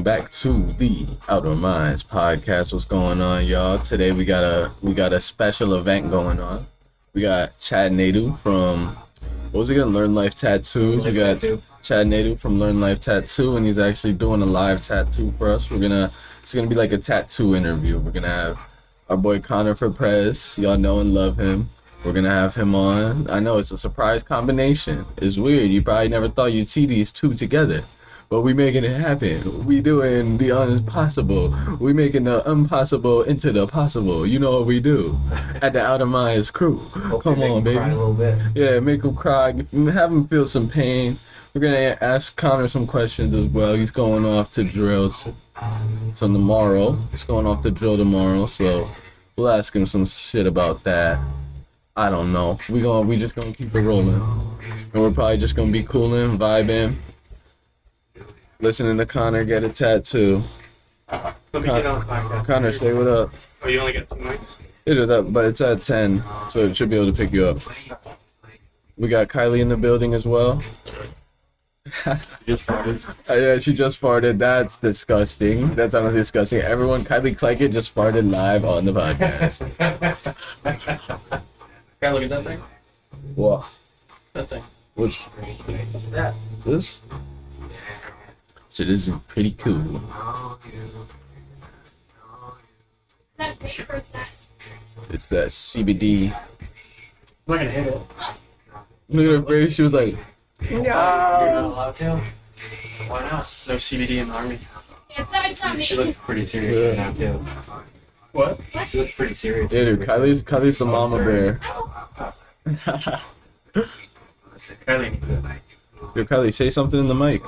Welcome back to the Outer Minds podcast. What's going on, y'all? Today we got a we got a special event going on. We got Chad Nadeu from what was he gonna Learn Life Tattoos. We got Chad Nadeu from Learn Life Tattoo, and he's actually doing a live tattoo for us. We're gonna it's gonna be like a tattoo interview. We're gonna have our boy Connor for press. Y'all know and love him. We're gonna have him on. I know it's a surprise combination. It's weird. You probably never thought you'd see these two together. But we making it happen. We doing the impossible. We making the impossible into the possible. You know what we do at the Outer Minds crew. Come on, baby. Cry a little bit. Yeah, make him cry. Have him feel some pain. We're gonna ask Connor some questions as well. He's going off to drill t- so tomorrow. He's going off to drill tomorrow, so we'll ask him some shit about that. I don't know. We gonna we just gonna keep it rolling, and we're probably just gonna be cooling, vibing, listening to Connor get a tattoo. Let me get on the podcast. Connor, say what up. Oh, you only get two mics? It is up, but it's at ten, so it should be able to pick you up. We got Kylie in the building as well. She just farted. Uh, yeah, she just farted. That's disgusting. That's honestly disgusting. Everyone, Kylie Clegget just farted live on the podcast. Can I look at that thing? What? That thing. Which? That. This? So this is pretty cool. That paper's not. It's that CBD. I'm not gonna hit it. Look at her face. She was like, "No." You're not allowed to? Why not? No CBD in the army. It's not. It's not me. She looks pretty serious Yeah. right now, too. What? She looks pretty serious. "Yeah, dude, Kylie's Kylie's a mama bear." Kylie. Yo, Kylie, say something in the mic.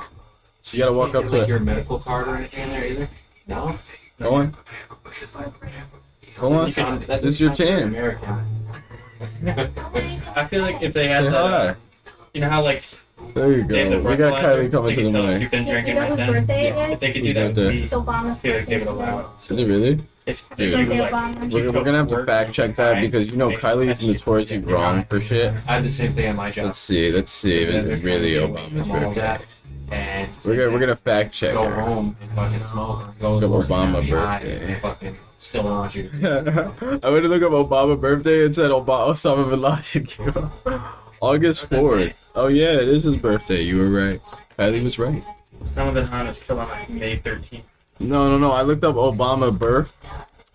So you gotta walk up to like, it. your medical card or anything in there either? No? Go on. Go on. You sound- that This is your sounds chance. American. I feel like if they had Say the, hi. you know how like There you they have the go. We got breathalyzer, Kylie coming they to can the tell if mic. You've been You drinking know right whose then. birthday it If they is? could do Whose that, birthday? we It's Obama's feel like they would birthday allow it. Is it really? If Dude. you Birthday like, Obama. We're, we're gonna have to fact check that because you know Kylie's notoriously wrong for shit. I have the same thing at my job. Let's see. Let's see if it's really trying to get Obama's away with birthday. And We're gonna we're gonna fact check go her. home and fucking smoke and go Look to up Obama and be high birthday. fucking still want you to. I went to look up Obama birthday and said Obama Osama bin Laden came out. August fourth. Oh yeah, it is his birthday. You were right. Kylie was right. some of the Hunters kill on like May 13th. No, no, no. I looked up Obama birth.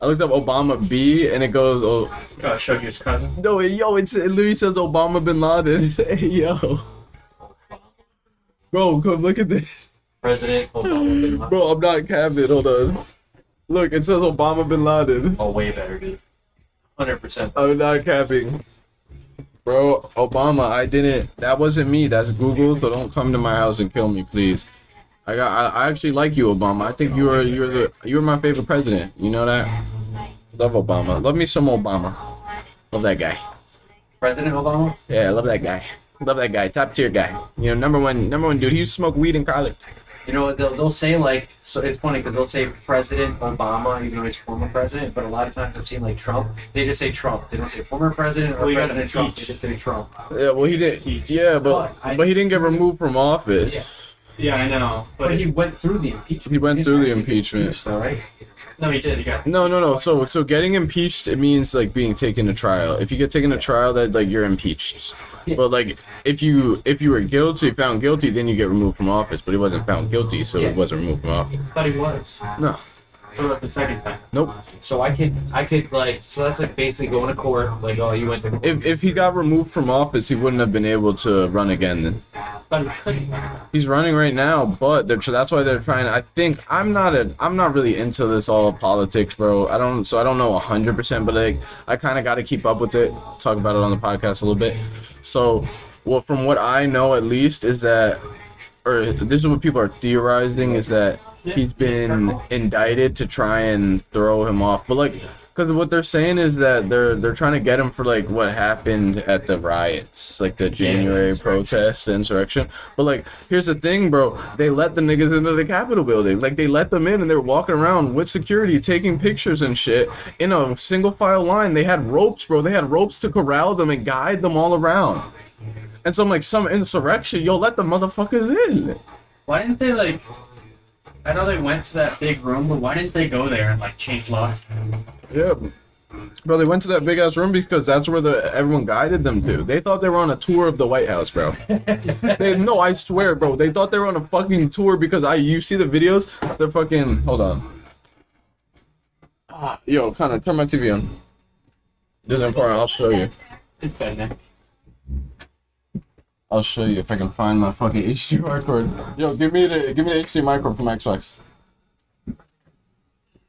I looked up Obama B, and it goes, oh Oh, I showed you his cousin. no, yo, it's it literally says Obama bin Laden. hey yo, bro, come look at this. President Obama. bin Laden. Bro, I'm not capping. Hold on. Look, it says Obama bin Laden. Oh, way better, dude. Hundred percent. I'm not capping. Bro, Obama, I didn't. That wasn't me. That's Google. So don't come to my house and kill me, please. I got. I, I actually like you, Obama. I think you were. You're the. You're my favorite president. You know that. Love Obama. Love me some Obama. Love that guy. President Obama. Yeah, I love that guy. Love that guy. Top tier guy. You know, number one. Number one dude. He used to smoke weed in college. You know? They'll, they'll say like so. It's funny because they'll say President Obama, even though he's former president. But a lot of times I've seen like Trump. They just say Trump. They don't say former president or Well, President Trump. They just say Trump. Yeah. Well, he did. Yeah, but but he didn't get removed from office. Yeah. Yeah, I know. But, But he went through the impeachment. He went through the impeachment. impeached, though, right? No, he did. He got. No, no, no. So, so getting impeached it means like being taken to trial. If you get taken to trial, that like you're impeached. But like if you if you were guilty, found guilty, then you get removed from office. But he wasn't found guilty, so Yeah. he wasn't removed from office. Thought he was. No, The second time? nope. So I could, I could like, so that's like basically going to court. Like, oh, you went to. If if he got removed from office, he wouldn't have been able to run again. Then But he couldn't. he's running right now, but they're that's why they're trying. I think I'm not a I'm not really into this all politics, bro. I don't so I don't know hundred percent, but like I kind of got to keep up with it. Talk about it on the podcast a little bit. So, well, from what I know, at least, is that, or this is what people are theorizing, is that he's been indicted to try and throw him off. But like, because what they're saying is that they're they're trying to get him for like what happened at the riots, like the January insurrection. protests, the insurrection. But like, here's the thing, bro. They let the niggas into the Capitol building. Like they let them in, and they're walking around with security, taking pictures and shit in a single file line. They had ropes, bro. They had ropes to corral them and guide them all around. And so I'm like, some insurrection, yo, let the motherfuckers in. Why didn't they like? I know they went to that big room, but why didn't they go there and like change locks? Yeah. Bro, they went to that big ass room because that's where the everyone guided them to. They thought they were on a tour of the White House, bro. they no, I swear, bro. They thought they were on a fucking tour because I you see the videos. They're fucking. Hold on. Ah, yo, kind of turn my TV on. This is important. I'll show you. It's bad now. I'll show you if I can find my fucking HDMI cord. Yo, give me the give me the HDMI cord from Xbox.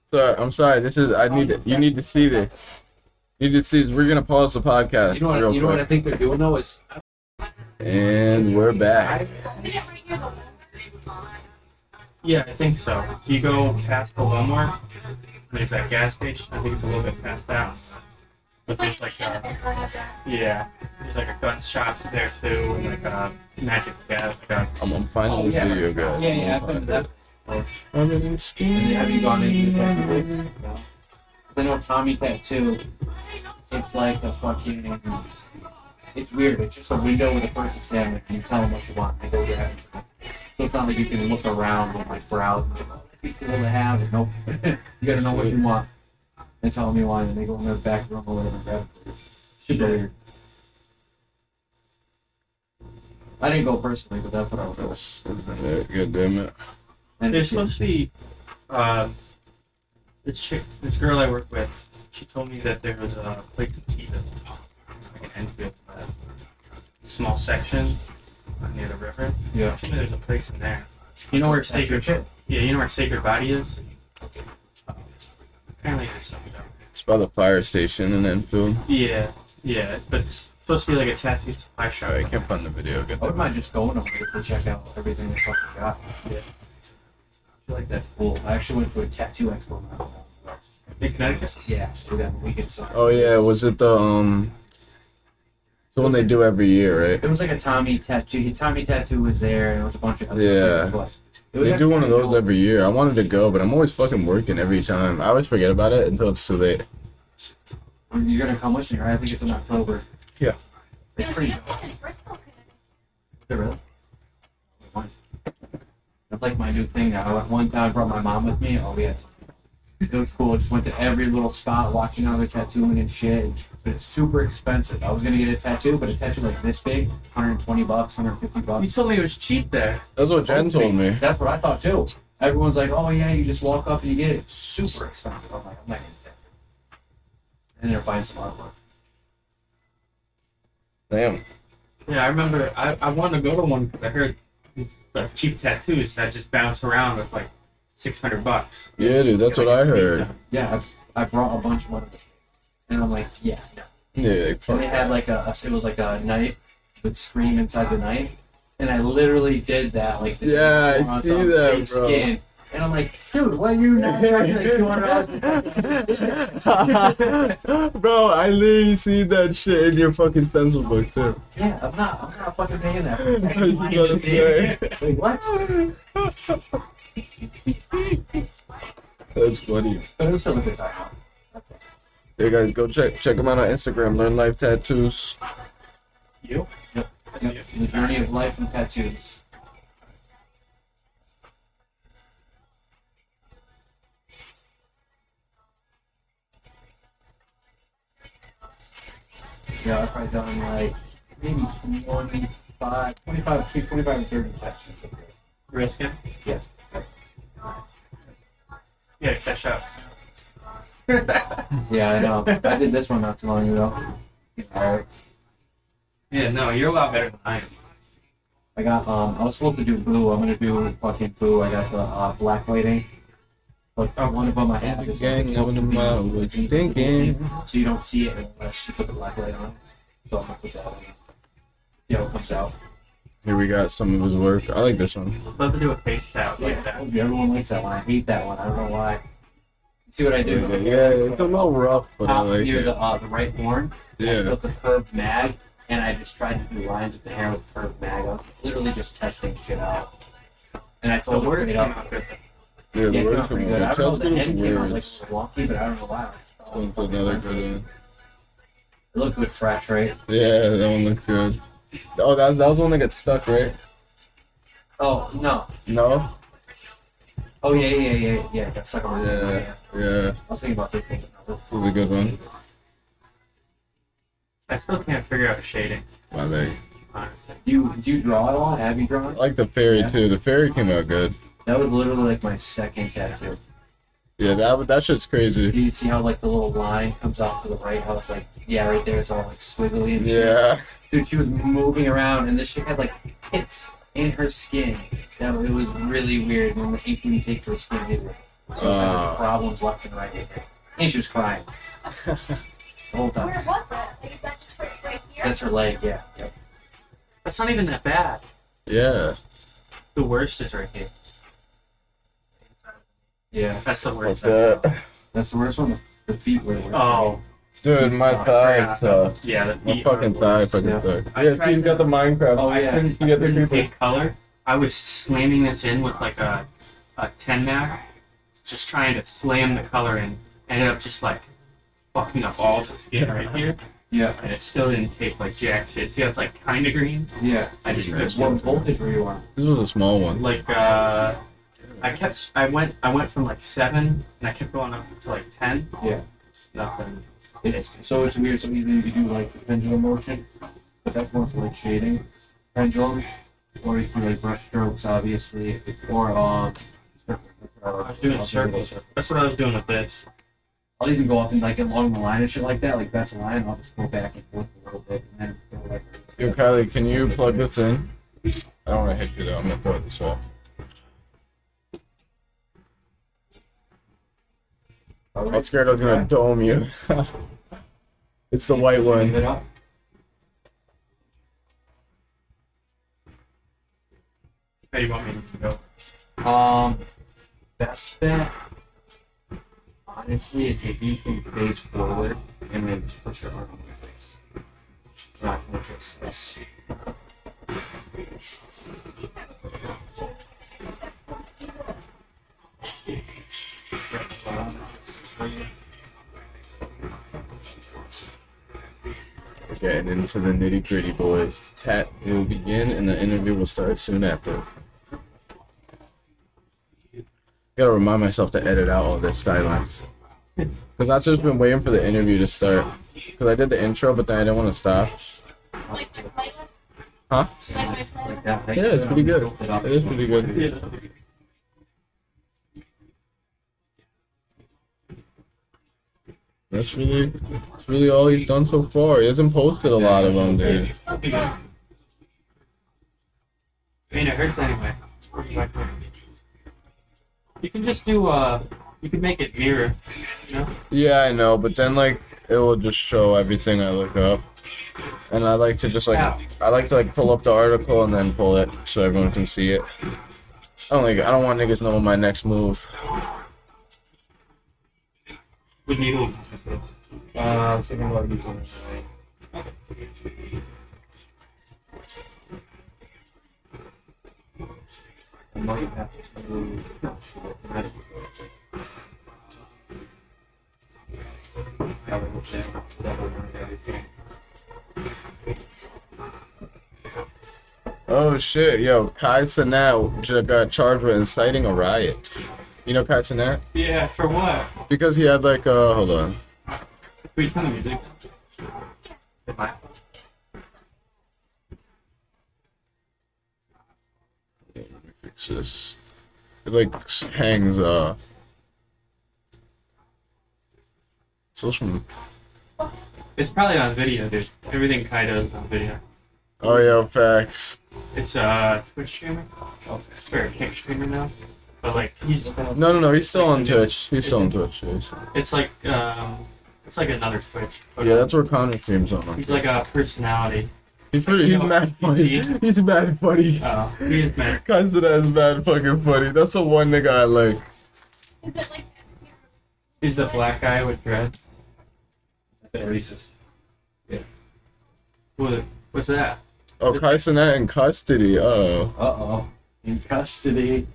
Sorry, I'm sorry. This is I need to, you need to see this. You need to see this. We're gonna pause the podcast You know what? real You know what I think they're doing though is And we're back. Is it right here, though? Yeah, I think so. You go past the Walmart. There's that gas station. I think it's a little bit past that. But there's like uh, a yeah, there's like a gun shop there too, and like a magic gas. Like a, I'm, I'm finding Oh, this yeah. video, guys. Yeah, yeah, I've been to that. I'm in And have you gone into the tattoo place? No. 'Cause I know Tommy Tattoo. It's like a fucking. It's weird. It's just a window with a person standing. And you tell them what you want. They go grab. it. So it's not like you can look around and like browse. And, like, that'd be cool to have. Nope. you gotta know what you want. They tell me why, and they go in their back room or whatever. Grab it. Super weird. I didn't go personally, but that's what I was. Yeah, God damn it. And there's supposed to be uh, this chick, this girl I work with. She told me that there was a place in Kiva, like Enfield, uh, small section near the river. Yeah. She told me there's a place in there. You know where Sacred shit. Yeah, you know where Sacred Body is. Apparently there's something. down It's by the fire station in Enfield. there. Yeah, yeah, but it's supposed to be like a tattoo supply shop. Alright, I can't find the video. Get I wouldn't that. mind just going over there to check out everything they fucking got. Yeah. I feel like that's cool. I actually went to a tattoo expo. In Connecticut. Yeah, so that weekend. So Oh yeah, was it the um the one they do every year, right? it was like a Tommy tattoo. Tommy tattoo was there, and it was a bunch of other Yeah. things, it was They do one of those every year. I wanted to go, but I'm always fucking working every time. I always forget about it until it's too late. You're gonna come with me, right? I think it's in October. Yeah. It's pretty dope. Is it really? That's like my new thing now. I went one time, I brought my mom with me. Oh yes, it was cool. Just went to every little spot, watching how they're tattooing and shit. But it's super expensive. I was gonna get a tattoo, but a tattoo like this big, 120 bucks, 150 bucks. You told me it was cheap there. That's what Jen told me. That's what I thought too. Everyone's like, "Oh yeah, you just walk up and you get it." Super expensive. I'm like, I'm not gonna get that. And they're buying some artwork. Damn. Yeah, I remember. I, I wanted to go to one because I heard it's the cheap tattoos that just bounce around with like six hundred bucks. Yeah, dude, that's what I heard. Yeah, I, I brought a bunch of money, and I'm like, yeah, no. Yeah, like, fuck And they had like a, a- it was like a knife with scream inside the knife, and I literally did that like Yeah, I on see some that, fake bro. skin. And I'm like, dude, why you not charging like two hundred dollars? Bro, I literally see that shit in your fucking stencil book too. Yeah, I'm not, I'm not fucking paying that. I was For gonna say. Wait, what? That's funny. But was still a good time. Hey guys, go check check them out on Instagram. Learn Life Tattoos. You? Yep. Yep. The journey of life and tattoos. Yeah, I've probably done like maybe 25, 25, 25 to 30 tattoos. Risking? Yeah. Yeah, cash out. Yeah, I know. I did this one not too long ago. Alright. Yeah, no, you're a lot better than I am. I got um I was supposed to do boo. I'm gonna do fucking boo. I got the uh, black lighting. But Oh. one of them I have is Gang, it's supposed I'm to in the be mouth, what you thinking? So you don't see it unless you put the black light on. So I'm gonna put that on. See how it comes out. Here we got some of his work. I like this one. Love to do a face tat like that. Everyone likes that one. I hate that one. I don't know why. See what I do? Yeah, it's a little rough, but I like near it. the uh, the right horn. I Yeah. took the curved mag and I just tried to do lines with the hair with curved mag on. Literally just testing shit out. And I told her word came up. out good. Yeah, Yeah, the it came words out good. I good. don't know Tell the end came out like wonky, but I don't know why. Sounds another good one. It looked good fresh, right? Yeah, that one looks good. Oh, that was, that was one that got stuck, right? Oh no. No. Oh yeah, yeah, yeah, yeah. yeah. Got stuck on my Yeah. Yeah. I was thinking about this one. This is a good one. I still can't figure out shading, My leg. honestly. Do you do you draw at all? Have you drawn? I like the fairy Yeah. too. The fairy came out good. That was literally like my second tattoo. Yeah, that that shit's crazy. See, see how like the little line comes off to the right? How it's like, yeah, right there. It's all like squiggly and shit. Yeah. Dude, she was moving around, and this shit had like pits in her skin. That it was really weird. And the ink didn't take to her skin either. She was having ah. problems left and right with it. And she was crying the whole time. Where was it? Like, is that just right, right here? That's her leg, yeah. Yep. That's not even that bad. yeah. The worst is right here. Yeah, That's the What's worst. that? that's the worst one. The, the feet were. Oh, Dude, my thigh sucks. yeah. The My fucking the thigh fucking Yeah. sucks. I Yeah, see, he's to- got the Minecraft. Oh, I yeah. couldn't, I You get the couldn't people. pick color. I was slamming this in with like a, a 10 mac, just trying to slam the color in. Ended up just like fucking up all the skin right here, Yeah, and it still didn't take like jack shit. See, how it's like kind of green. yeah. I just Nice. What voltage were you on? This was a small one. like uh, I kept I went I went from like seven and I kept going up to like ten. Yeah. Nothing. It's so it's weird. So either you do like the pendulum motion, but that's more for like shading, pendulum, or you can do like brush strokes, obviously, or um. I was doing circles. That's what I was doing with this. I'll even go up and like along the line and shit like that, like that's the line. I'll just go back and forth a little bit, and then go like. Yo, Kylie, can you plug this in? I don't want to hit you though. I'm gonna throw it this off. I was scared I was gonna dome you. it's the white one. How do you want me to go? Um, best bet. Honestly, is if you can face forward and then just put your arm on your face. Not gonna just this. We're getting into the nitty gritty, boys. Tat will begin, and the interview will start soon after. Gotta remind myself to edit out all this silence. Because I've just been waiting for the interview to start. Because I did the intro, but then I didn't want to stop. Huh? Yeah, it's pretty good. It. It is pretty good. That's really, that's really all he's done so far. He hasn't posted a lot of them, dude. I mean, it hurts anyway. You can just do uh, you can make it mirror, you know. Yeah, I know, but then like it will just show everything I look up, and I like to just like. I like to like pull up the article and then pull it so everyone can see it. I don't like I don't want niggas knowing my next move. Might have to. No, shit, I might have to- would would. Oh shit, yo, Kai just got charged with inciting a riot. You know Kai Cenat? Yeah, for what? Because he had like uh hold on. What are you telling me, dude? Am I? Let me fix this. It like hangs uh social It's probably on video, dude. Everything Kai does is on video. Oh yeah, facts. It's uh Twitch streamer. Oh, or a Kick streamer now. But like he's No no no, he's still on Twitch. He's still on Twitch. yes. it's like um it's like another Twitch. But Yeah, that's where Connor streams on. he's like a personality. He's pretty. He's mad funny. He's mad funny. Oh, he is man. Consider as mad fucking funny. That's the one nigga I like. Is it like He's the black guy with dreads. Racist. Yeah. What? What's that? Oh, Kai Cenat in custody. Oh, Uh oh. In custody.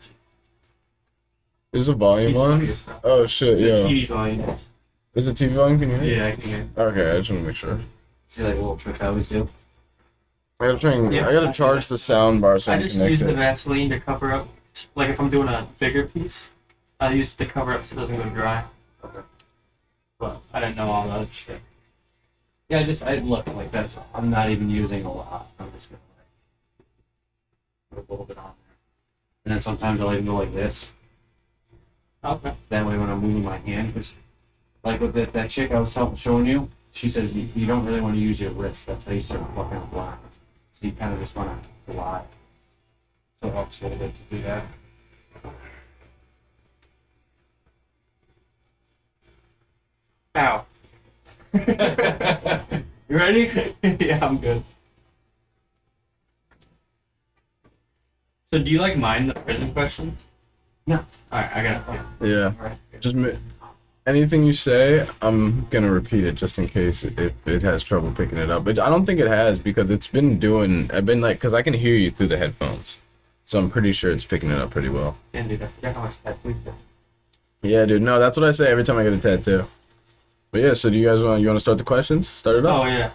Is a volume on? funny as fuck. Oh shit, The yeah. TV volume. Is it TV volume? Can you hear? Yeah, I can hear. Okay, I just want to make sure. See like a little trick I always do. I gotta try and, Yeah. I gotta charge the sound bar so I I can just connect use the it. Vaseline to cover up. Like if I'm doing a bigger piece, I use it to cover up so it doesn't go dry. Okay. But I didn't know all that shit. Yeah, I just I look like that's. I'm not even using a lot. I'm just gonna like put a little bit on there, and then sometimes I'll even go like this. Okay. That way, when I'm moving my hand, because like with that, that chick I was showing you, she says you, you don't really want to use your wrist. That's how you start fucking up. So you kind of just want to glide. So it helps a little bit to do that. Ow. you ready? yeah, I'm good. So do you like mind the prison questions? No. Alright, I got it. Yeah. Alright. Just mi- anything you say, I'm gonna repeat it just in case if it has trouble picking it up. But I don't think it has because it's been doing. I've been like, cause I can hear you through the headphones, so I'm pretty sure it's picking it up pretty well. Dude, I forgot how much tattoos. Yeah, dude. No, that's what I say every time I get a tattoo. But yeah, so do you guys want you want to start the questions? Start it up? Oh yeah.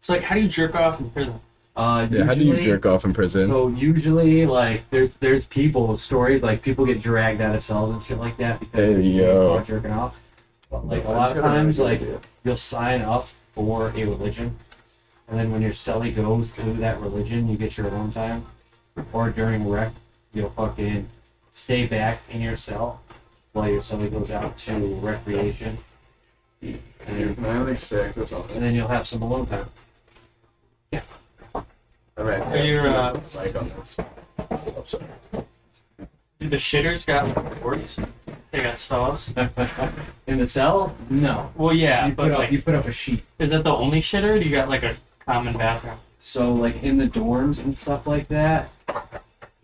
It's like how do you jerk off in prison? Uh, yeah. How do you jerk off in prison? So usually, like, there's there's people stories like people get dragged out of cells and shit like that because Hey, they're yo. jerking off. But like a lot of times, like you'll sign up for a religion, and then when your cellie goes to that religion, you get your alone time. Or during rec, you'll fucking stay back in your cell while your cellie goes out to recreation, and then, finally sick or something. and then you'll have some alone time. All right. Are you, uh, Mic on this. Oh, sorry. Do the shitters got boards? They got stalls? in the cell, no. Well yeah, you but put up like you put up a sheet. is that the only shitter or do you got like a common bathroom? So like in the dorms and stuff like that.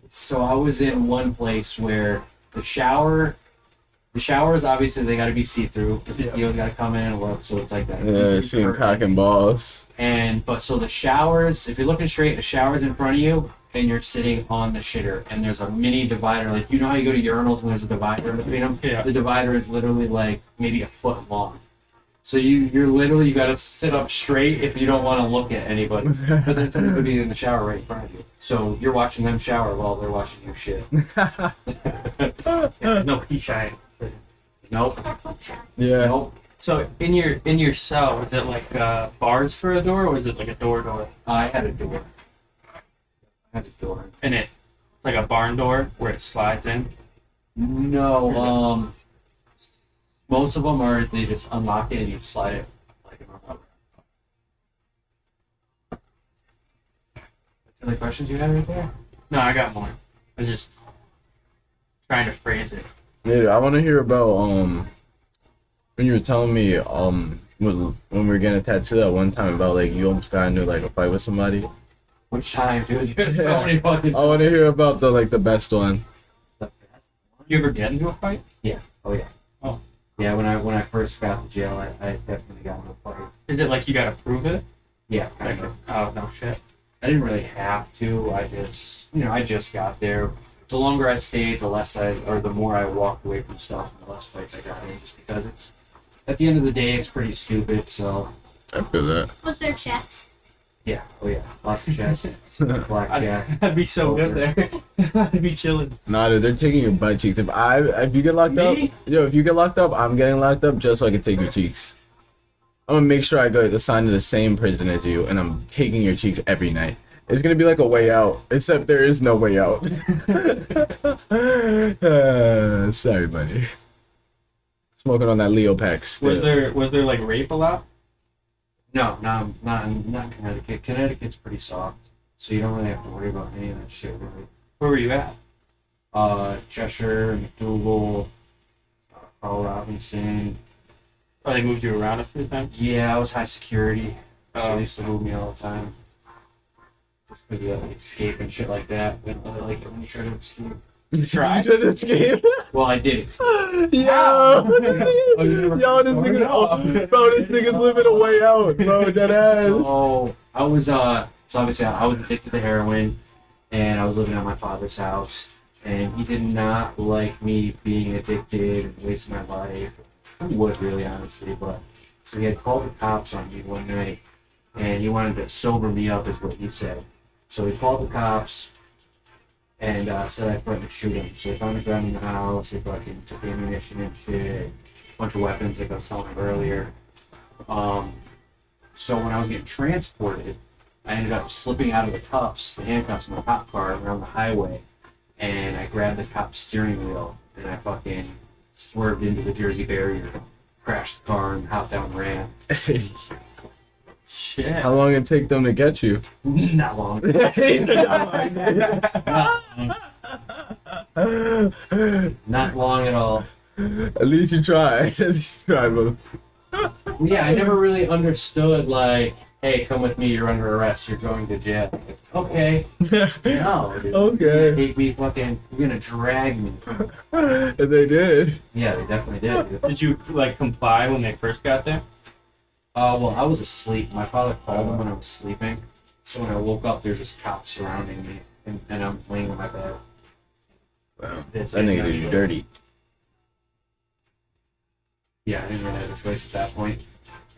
So I was in one place where the shower, the showers obviously they got to be see through because Yeah. you got to come in and look. So it's like that. Yeah, seeing cock and balls. And but so the showers, if you're looking straight, the shower's in front of you, and you're sitting on the shitter, and there's a mini divider. Like you know how you go to urinals and there's a divider between them. Yeah. The divider is literally like maybe a foot long. So you you're literally you got to sit up straight if you don't want to look at anybody. But then somebody in the shower right in front of you. So you're watching them shower while they're watching you shit. No pee shy. Nope. yeah. Nope. So in your in your cell, was it like uh, bars for a door or was it like a door door? I had a door. I had a door. And it it's like a barn door where it slides in. No, um, most of them are they just unlock it and you slide it like a normal. Any questions you have right there? No, I got more. I was just trying to phrase it. Yeah, I want to hear about um when you were telling me um when when we were getting a tattoo that one time about like you almost got into like a fight with somebody. Which time, dude? There's so many fucking. I want to hear about the like the best one. Did you ever get into a fight? Yeah. Oh yeah. Oh. Yeah, when I when I first got to jail, I, I definitely got into a fight. Is it like you gotta prove it? Yeah, Like, kind of. oh no shit. I didn't really have to. I just, you know, I just got there. The longer I stayed, the less I, or the more I walked away from stuff, and the less fights I got in. Just because it's, at the end of the day, it's pretty stupid. So, I feel that. Was there chess? yeah, oh yeah, lots of chess, blackjack. I'd, I'd be so good there. I'd be chilling. Nah, dude, they're taking your butt cheeks. If I if you get locked up, Me? yo, if you get locked up, I'm getting locked up just so I can take your cheeks. I'm gonna make sure I go assigned to the same prison as you, and I'm taking your cheeks every night. It's gonna be like a way out, except there is no way out. uh, sorry, buddy. Smoking on that Leo pack still. Was there was there like rape a lot? No, no, not not Connecticut. Connecticut's pretty soft, so you don't really have to worry about any of that shit. Really. Where were you at? Uh, Cheshire, MacDougall, uh, Carl Robinson. Oh, they moved you around a few times. Yeah, I was high security. So Oh. they used to move me all the time. Just because you like, escape and shit like that. But I like when you try to escape. You tried? to escape? Well, I did. Yo, yo, this nigga, oh, bro, this nigga's living a way out, bro, dead ass. So I was uh, so obviously I was addicted to heroin, and I was living at my father's house, and he did not like me being addicted and wasting my life. He would really, honestly, but so he had called the cops on me one night, and he wanted to sober me up, is what he said. So he called the cops and uh, said I threatened to shoot him. So they found a gun in the house. They fucking took ammunition and shit, a bunch of weapons like I was telling them earlier. Um, so when I was getting transported, I ended up slipping out of the cuffs, the handcuffs in the cop car around the highway, and I grabbed the cop's steering wheel and I fucking swerved into the Jersey barrier, crashed the car, and hopped down and ran. Shit. How long it take them to get you? Not long. Not long at all. At least you tried. At least you tried, brother. Yeah, I never really understood like, hey, come with me, you're under arrest, you're going to jail. Like, okay, no, dude. okay. Take me fucking, you're gonna drag me. And they did. Yeah, they definitely did. Dude. Did you like comply when they first got there? Uh, well, I was asleep. My father called me when I was sleeping. So when I woke up, there's just cops surrounding me, and, and I'm laying in my bed. Wow. It's That nigga did you dirty. Yeah, I didn't really have a choice at that point.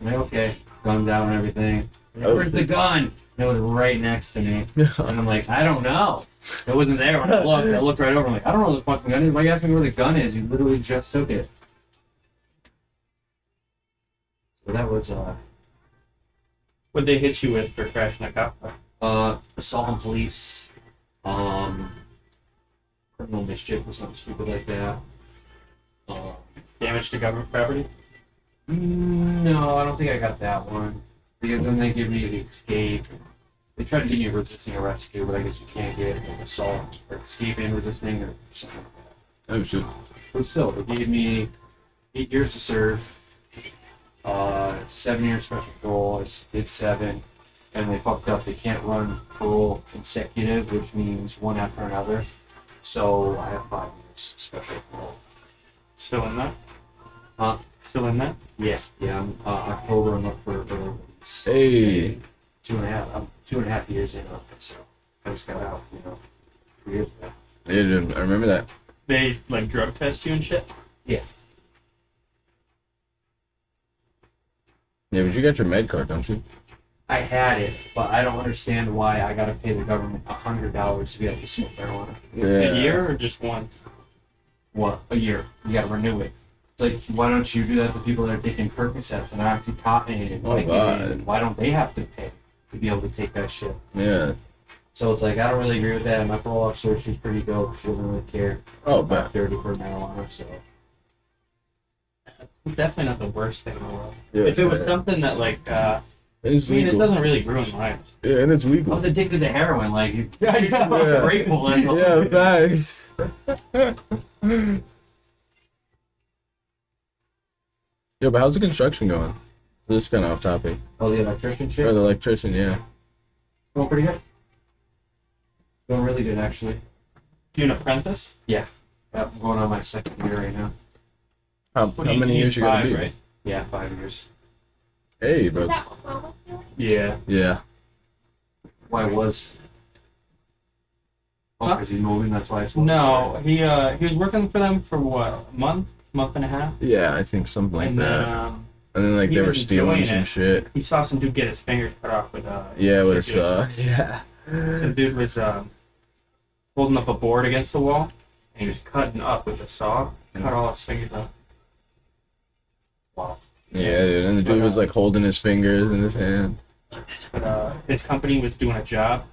I'm like, okay, guns out and everything. Oh, Where's the gun? And it was right next to me. And I'm like, I don't know. It wasn't there when I looked. I looked right over. I'm like, I don't know where the fucking gun is. Why are you asking me where the gun is? You literally just took it. So that was uh, What'd they hit you with for crashing a cop car? uh, assault on police, um, criminal mischief or something stupid like that. Uh, Damage to government property? Mm, No, I don't think I got that one. Because then they give me the escape. They tried to give me a resisting arrest too, but I guess you can't get an assault or escape and resisting or something like that. Oh shit. But still, they gave me eight years to serve, uh, seven years special parole. I s- did seven, and they fucked up. They can't run parole consecutive, which means one after another. So I have five years special parole. Still in that? Huh? Still in that? Yeah, yeah. I'm, uh, October, I'm up for early release. Hey. two and a half. I'm two and a half years in on so I just got out, you know, three years ago. Yeah, dude, I remember that. They like drug test you and shit? Yeah, but you got your med card, don't you? I had it, but I don't understand why I gotta pay the government a hundred dollars to be able to smoke marijuana. Yeah. A year or just once? What? A year. You gotta renew it. It's like, why don't you do that to people that are taking Percocets and Oxycontin and Oh, Vicodin? God. Why don't they have to pay to be able to take that shit? Yeah. So it's like, I don't really agree with that. My parole officer, she's pretty dope. She doesn't really care Oh, about but dirty for marijuana, so. Definitely not the worst thing in the world. yeah, if it was yeah. something that like, uh, it's I mean, it doesn't really ruin lives. Yeah, and it's legal. I was addicted to heroin, like, you- Yeah, you're Yeah. grateful. That's all. Yeah, thanks. Yo, but how's the construction going? This is kind of off topic. Oh, the electrician shit? Or the electrician, yeah. Going pretty good. Going really good, actually. You an apprentice? Yeah. Yep, I'm going on my second year right now. How, how you- many you years you gotta be? right? Yeah, five years. Hey, Is bro. that what Will was doing? Yeah. Yeah. Why was? Oh, Huh? because he's moving, that's why it's No, he uh he was working for them for what a month, month and a half, Yeah, I think something like and that. then um, and then like they were stealing some it. shit. he saw some dude get his fingers cut off with uh Yeah, with a saw. Yeah. Some dude was um holding up a board against the wall, and he was cutting up with a saw, cut all his fingers off. Yeah, dude. And the dude was like holding his fingers in his hand. But uh, his company was doing a job,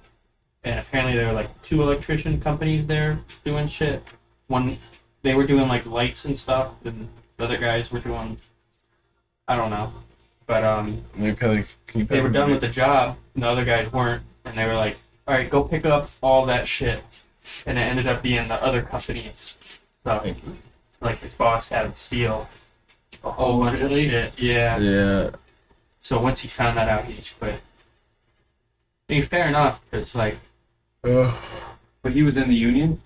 and apparently there were like two electrician companies there doing shit. One, they were doing like lights and stuff, and the other guys were doing, I don't know, but um, They they were done with the job, and the other guys weren't, and they were like, all right, go pick up all that shit, and it ended up being the other company's stuff. Like his boss had him steal Oh, bunch really? shit. Yeah. Yeah. So once he found that out, he just quit. I mean, fair enough. It's like, Ugh. But he was in the union?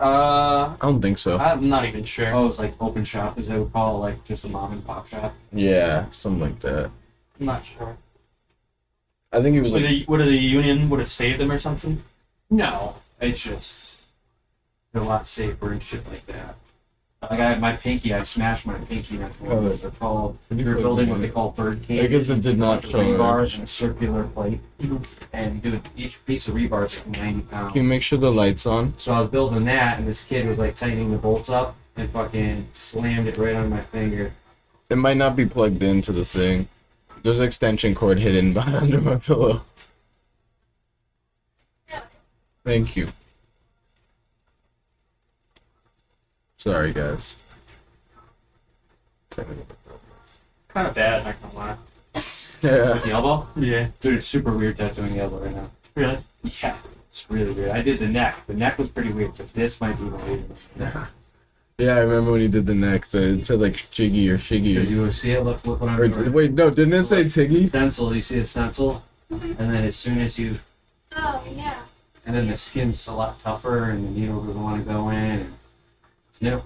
uh, I don't think so. I'm not even sure. Oh, it's like open shop, as they would call it, like just a mom and pop shop. Yeah, something like that. I'm not sure. I think he was Would like, the, would the union would have saved him or something? No, it's just they're a lot safer and shit like that. Like I my pinky, I smashed my pinky. and I Oh. They're called. Were building what they call bird cage. I guess it did not show. rebars and a circular plate. And dude, each piece of rebar is like 90 pounds. Can you make sure the lights on? So I was building that, and this kid was like tightening the bolts up and fucking slammed it right on my finger. It might not be plugged into the thing. There's an extension cord hidden behind under my pillow. Thank you. Sorry, guys. Technical difficulties. Kind of bad, not gonna lie. Yeah. The elbow? Yeah. Dude, it's super weird tattooing the elbow right now. Really? Yeah, it's really weird. I did the neck. The neck was pretty weird, but this might be more weird than the neck. Yeah, Yeah, I remember when you did the neck. The, it said like Jiggy or Shiggy. Did Shiggy. you see it? Look, look what I'm Or, doing. wait, no, didn't it say Tiggy? Stencil, you see the stencil? Mm-hmm. And then as soon as you, Oh, yeah. and then the skin's a lot tougher and the needle doesn't want to go in. And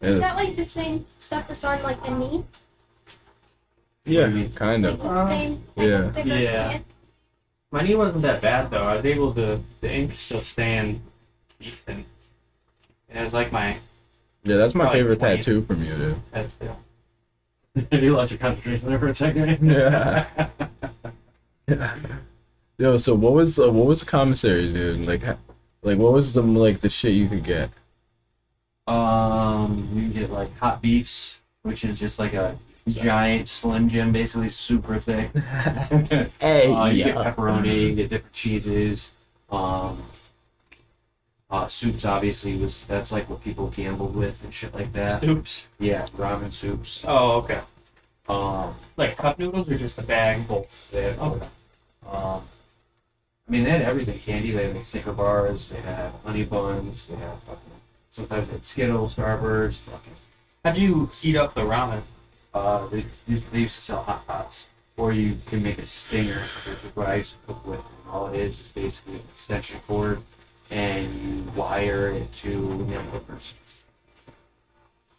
it's. Is that like the same stuff that's on like the knee? yeah kind Like of. the Uh, same yeah. type of thicker Yeah. skin? My knee wasn't that bad though. I was able to the ink still staying deep and, and it was like my Yeah, that's my favorite 20. tattoo from you, dude. head feel. you lost your concentration there for a second. Yeah. Yeah. Yo, so what was uh, what was the commissary, dude? Like, like what was the like the shit you could get? Um, you can get like hot beefs, which is just like a giant Slim Jim, basically super thick. Hey, Uh, you get pepperoni, you get different cheeses. Um, uh, soups obviously was that's like what people gambled with and shit like that. Oops. Yeah, ramen soups. Oh, okay. Um, Like cup noodles or just a bag full? they had, Okay. um, I mean, they had everything candy. They had like Snicker bars. They had honey buns. They had fucking sometimes it's Skittles, Starburst. How do you heat up the ramen? uh, they, they used to sell hot pots, or you can make a stinger, which is what I used to cook with. And all it is is basically an extension cord, and you wire it to nail clippers.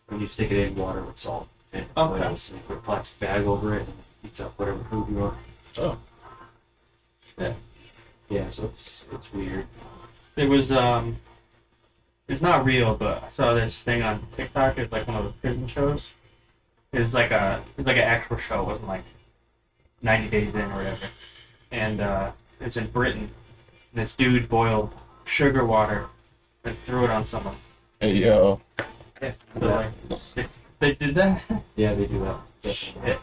And you stick it in water with salt and Okay. oils, and you put a plastic bag over it, and it heats up whatever food you want. Oh. Yeah. Yeah, so it's it's weird. It was um it's not real, but I saw this thing on TikTok. It's like one of the prison shows. It was like a it was like an actual show. It wasn't like ninety days in or whatever. And uh it's in Britain. This dude boiled sugar water and threw it on someone. Hey, yo. So, like, it- they did that? Yeah, they do that. Definitely.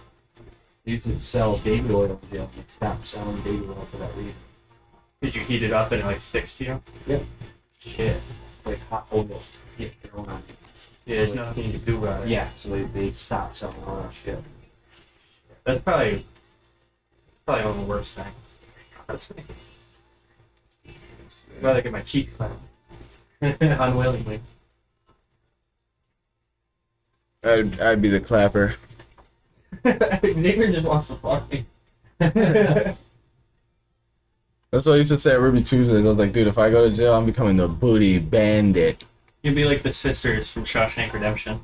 You can sell baby oil in jail. They stopped selling baby oil for that reason. Did you heat it up and it like sticks to you? Yeah. Shit. Like hot oil. Yeah, thrown on you. Yeah, there's nothing you can do about it. Yeah, so they, they stopped selling all that shit. That's probably probably one of the worst things. Honestly. I'd rather get my cheeks clapped. Unwillingly. I'd I'd be the clapper. Xavier just wants to fuck me. That's what I used to say at Ruby Tuesdays. I was like, dude, if I go to jail, I'm becoming the booty bandit. You'd be like the sisters from Shawshank Redemption.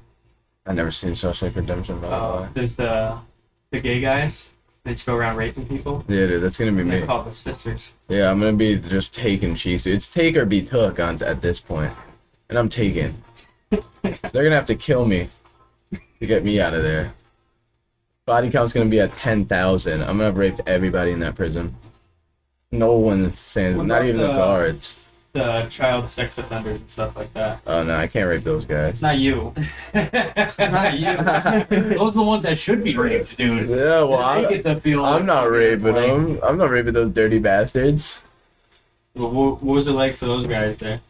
I never seen Shawshank Redemption, by the Uh, way. there's the the gay guys. They just go around raping people. Yeah, dude, that's gonna be me. called the sisters. Yeah, I'm gonna be just taking cheeks. It's take or be took on at this point, and I'm taking. They're gonna have to kill me to get me out of there. Body count's gonna be at ten thousand. I'm gonna have raped everybody in that prison. No one stands, What not about even the the- guards. The child sex offenders and stuff like that. Oh no, I can't rape those guys. Not you. Not you. Those are the ones that should be raped, dude. Yeah, well, they I'm, get to feel. I'm not like it's raping like- them. I'm not raping those dirty bastards. Well, what, what was it like for those guys there?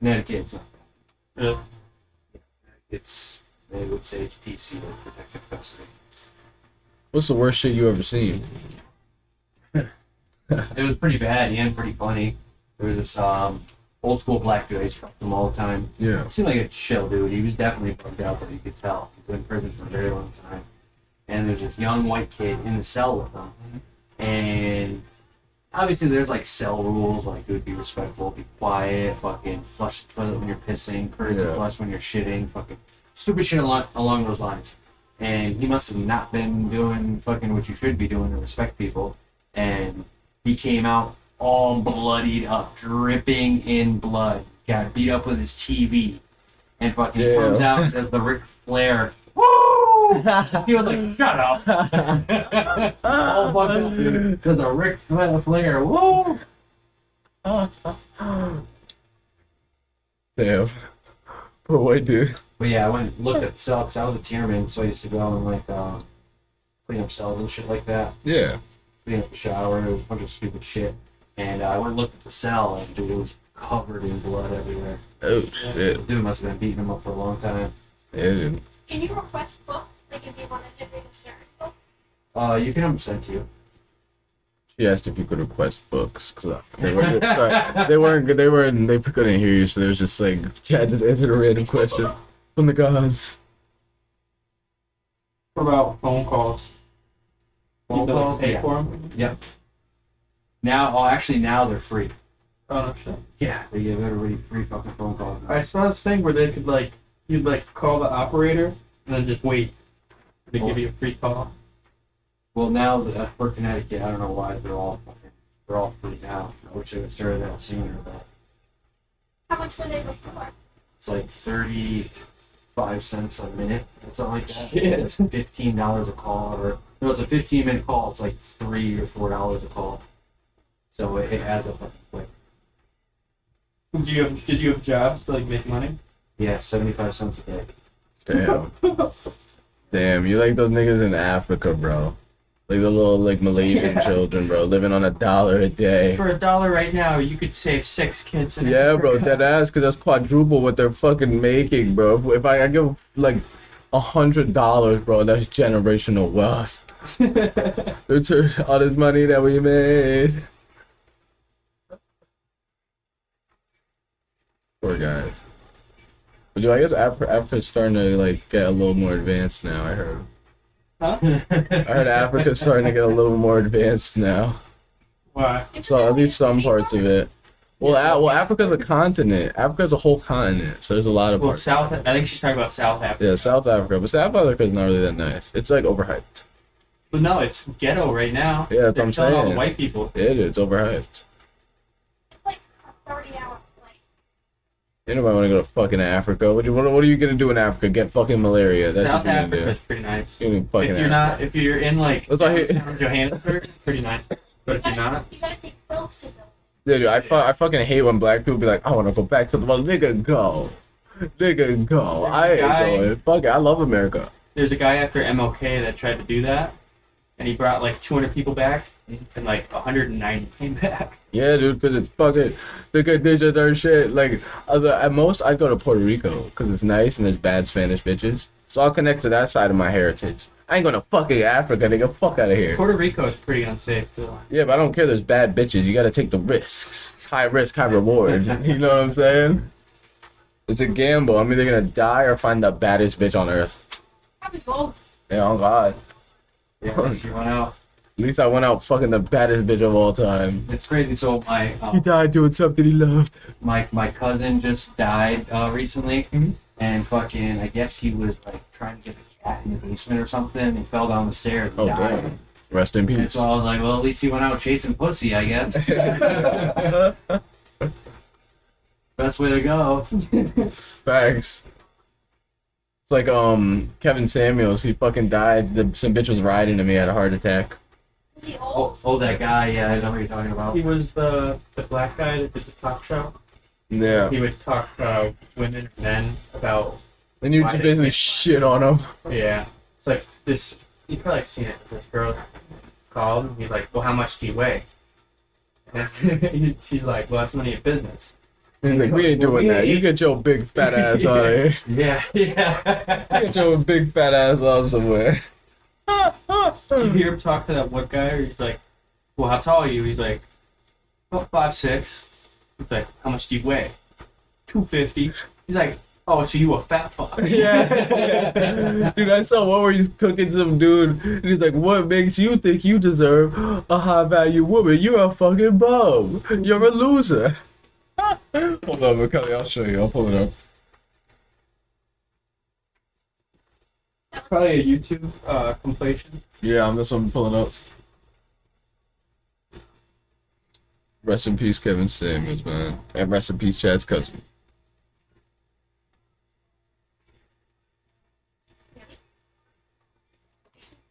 Nah, kids. Really? It's they would say it's PC or protective custody. What's the worst shit you ever seen? It was pretty bad and pretty funny. There was this um old school black dude I used to talk to him all the time. Yeah. seemed like a chill dude. He was definitely bugged out, but you could tell. He's been in prison for a very long time. And there's this young white kid in the cell with him. And obviously there's like cell rules, like dude, be respectful, be quiet, fucking flush the toilet when you're pissing, courtesy Yeah. flush when you're shitting, fucking stupid shit along, along those lines. And he must have not been doing fucking what you should be doing to respect people. And he came out all bloodied up, dripping in blood. Got beat up with his TV. and fucking Yeah. comes out and says the Ric Flair. Woo! He was like, shut up. oh fucking dude, to the Ric Flair, Flair. Woo! Damn. Poor white dude. But yeah, I went and looked at the cell because I was a tierman, so I used to go and like uh, clean up cells and shit like that. Yeah. Clean up the shower, a bunch of stupid shit. And uh, I went and looked at the cell, and dude, it was covered in blood everywhere. Oh shit. Dude must have been beating him up for a long time. Yeah, dude. Can you request books? Like if you wanted to read a certain book? Uh, you can have them sent to you. She asked if you could request books because they weren't. sorry, they weren't. They weren't. They couldn't hear you, so they was just like, "Chad just answered a random question from the guys." What about phone calls? Phone You bill, like, calls? pay Yeah. for 'em? Yep. Now, oh, actually, now they're free. Oh, shit. Yeah, they give everybody free fucking phone calls. I saw this thing where they could like you'd like call the operator and then just wait. They give you a free call. Well, now that uh, for Connecticut, I don't know why they're all fucking, they're all free now. I wish they would started that sooner, but How much were they before? it's like thirty-five cents a minute or something like that. Shit. It's fifteen dollars a call, or no, it's a fifteen-minute call. It's like three or four dollars a call. So it, it adds up fucking quick. Did you have Did you have jobs to like make money? Yeah, seventy-five cents a day. Damn. Damn, you like those niggas in Africa, bro. Like the little like Malaysian Yeah. children, bro, living on a dollar a day. For a dollar right now, you could save six kids. In Yeah, bro, Africa. dead ass, cause that's quadruple what they're fucking making, bro. If I, I give like a hundred dollars, bro, that's generational wealth. It's all this money that we made. Poor guys. But dude, I guess Africa, Africa's starting to like get a little more advanced now. I heard. Huh? I heard Africa's starting to get a little more advanced now. Why? So at least some parts of it. Well, a- well, Africa's a continent. Africa's a whole continent, so there's a lot of Well, parts. South. I think she's talking about South Africa. Yeah, South Africa, but South Africa's not really that nice. It's like overhyped. But no, it's ghetto right now. Yeah, that's what They're I'm killing all the saying. white people. Yeah, it's overhyped. It's like a 30 hour flight. Anybody want to go to fucking Africa? What, what, what are you gonna do in Africa? Get fucking malaria. That's South what you're gonna Africa's do. pretty nice. You're gonna fucking if you're Africa. not, if you're in like That's why he- downtown Johannesburg, it's pretty nice. But you if you're not, you gotta take pills to go. Yeah, dude, I, fu- I fucking hate when black people be like, I want to go back to the well, nigga go, nigga go. There's I a ain't guy- going. Fuck it, I love America. there's a guy after MLK that tried to do that, and he brought like 200 people back, and like 190 came back. Yeah, dude, because it's fucking the conditions are shit. Like, other, at most, I'd go to Puerto Rico because it's nice and there's bad Spanish bitches. So I'll connect to that side of my heritage. I ain't gonna fucking Africa, nigga. Fuck out of here. Puerto Rico is pretty unsafe too. Yeah, but I don't care. There's bad bitches. You gotta take the risks. High risk, high reward. you know what I'm saying? It's a gamble. I'm either gonna die or find the baddest bitch on earth. Probably both. Yeah, oh god. Yeah, at least you went out. At least I went out fucking the baddest bitch of all time. It's crazy. So my He um, died doing something he loved. my my cousin just died uh, recently, Mhm. and fucking I guess he was like trying to get a cat in the basement or something. He fell down the stairs and Oh died. damn. Rest in And peace. so I was like, well, at least he went out chasing pussy, I guess. Best way to go. Facts. It's like um Kevin Samuels. He fucking died. The, some bitch was riding to me. had a heart attack. Is he Oh, old? oh, that guy. Yeah, I know what you're talking about. He was the the black guy that did the talk show. Yeah. He would talk uh, women and men about And you Why just basically shit on him. yeah. It's like this. You probably like seen it. This girl called. And he's like, "Well, how much do you weigh?" And she's like, "Well, that's none of your business." He's like, we ain't doing that. You get your big fat ass out of here. Yeah, yeah. Get your big fat ass out somewhere. you hear him talk to that one guy, or he's like, "Well, how tall are you?" He's like, "About five six. He's like, "How much do you weigh?" Two fifty. He's like, "Oh, so you a fat fuck?" yeah. Dude, I saw one where he's cooking some dude, and he's like, "What makes you think you deserve a high value woman? You're a fucking bum. You're a loser." Hold on, McCully. I'll show you. I'll pull it up. Probably a YouTube uh, completion. Yeah, on this one, pull it up. Rest in peace, Kevin Samuels, man. And rest in peace, Chad's cousin.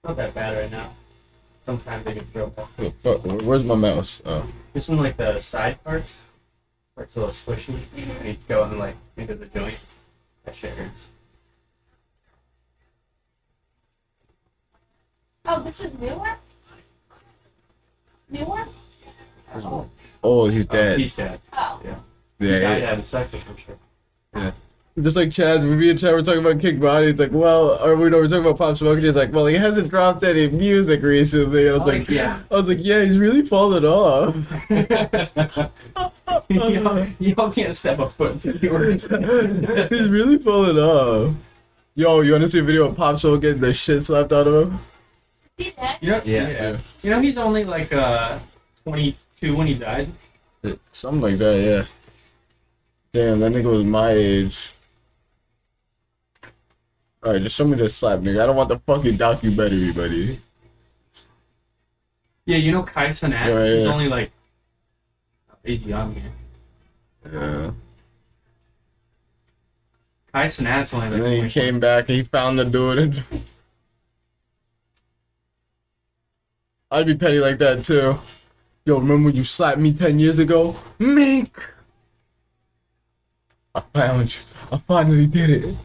Not that bad right now. Sometimes they get real. Where's my mouse? Oh. This one, like the side parts where it's a little squishy, and you go in like into the joint. That shit hurts. Oh, this is newer? Newer? Oh, he's Oh, dead. he's dead. Oh. yeah, He died yeah. having sex with some shit. Just like Chaz, when me and Chad were talking about Kick Body, he's like, well, or we know we're talking about Pop Smoke, and he's like, well, he hasn't dropped any music recently. And I was oh, like, yeah. I was like, yeah, he's really fallen off. y'all, y'all can't step a foot into the organ. he's really fallen off. Yo, you want to see a video of Pop Smoke getting the shit slapped out of him? Is? You know, Yeah. yeah. You know he's only like uh 22 when he died. Something like that, yeah. Damn, that nigga was my age. Alright, just show me this slap, nigga. I don't want the fucking documentary, buddy. Yeah, you know Kai Cenat. Yeah, He's yeah. only like he's young man. Yeah. Kai Cenat's only like And then he came back and he found the dude I'd be petty like that too. Yo, remember when you slapped me ten years ago? Mink! I found you. I finally did it.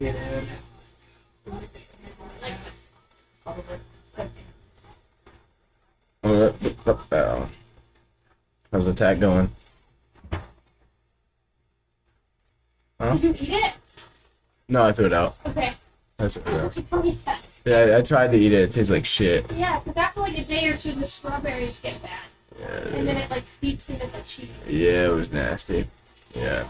Yeah. How's the attack going? Did you eat it? No, I threw it out. Okay. I threw it out. This is probably tough. Yeah, I, I tried to eat it. It tastes like shit. Yeah, because after like a day or two, the strawberries get bad. And then it like seeps into the cheese. yeah it was nasty. Yeah.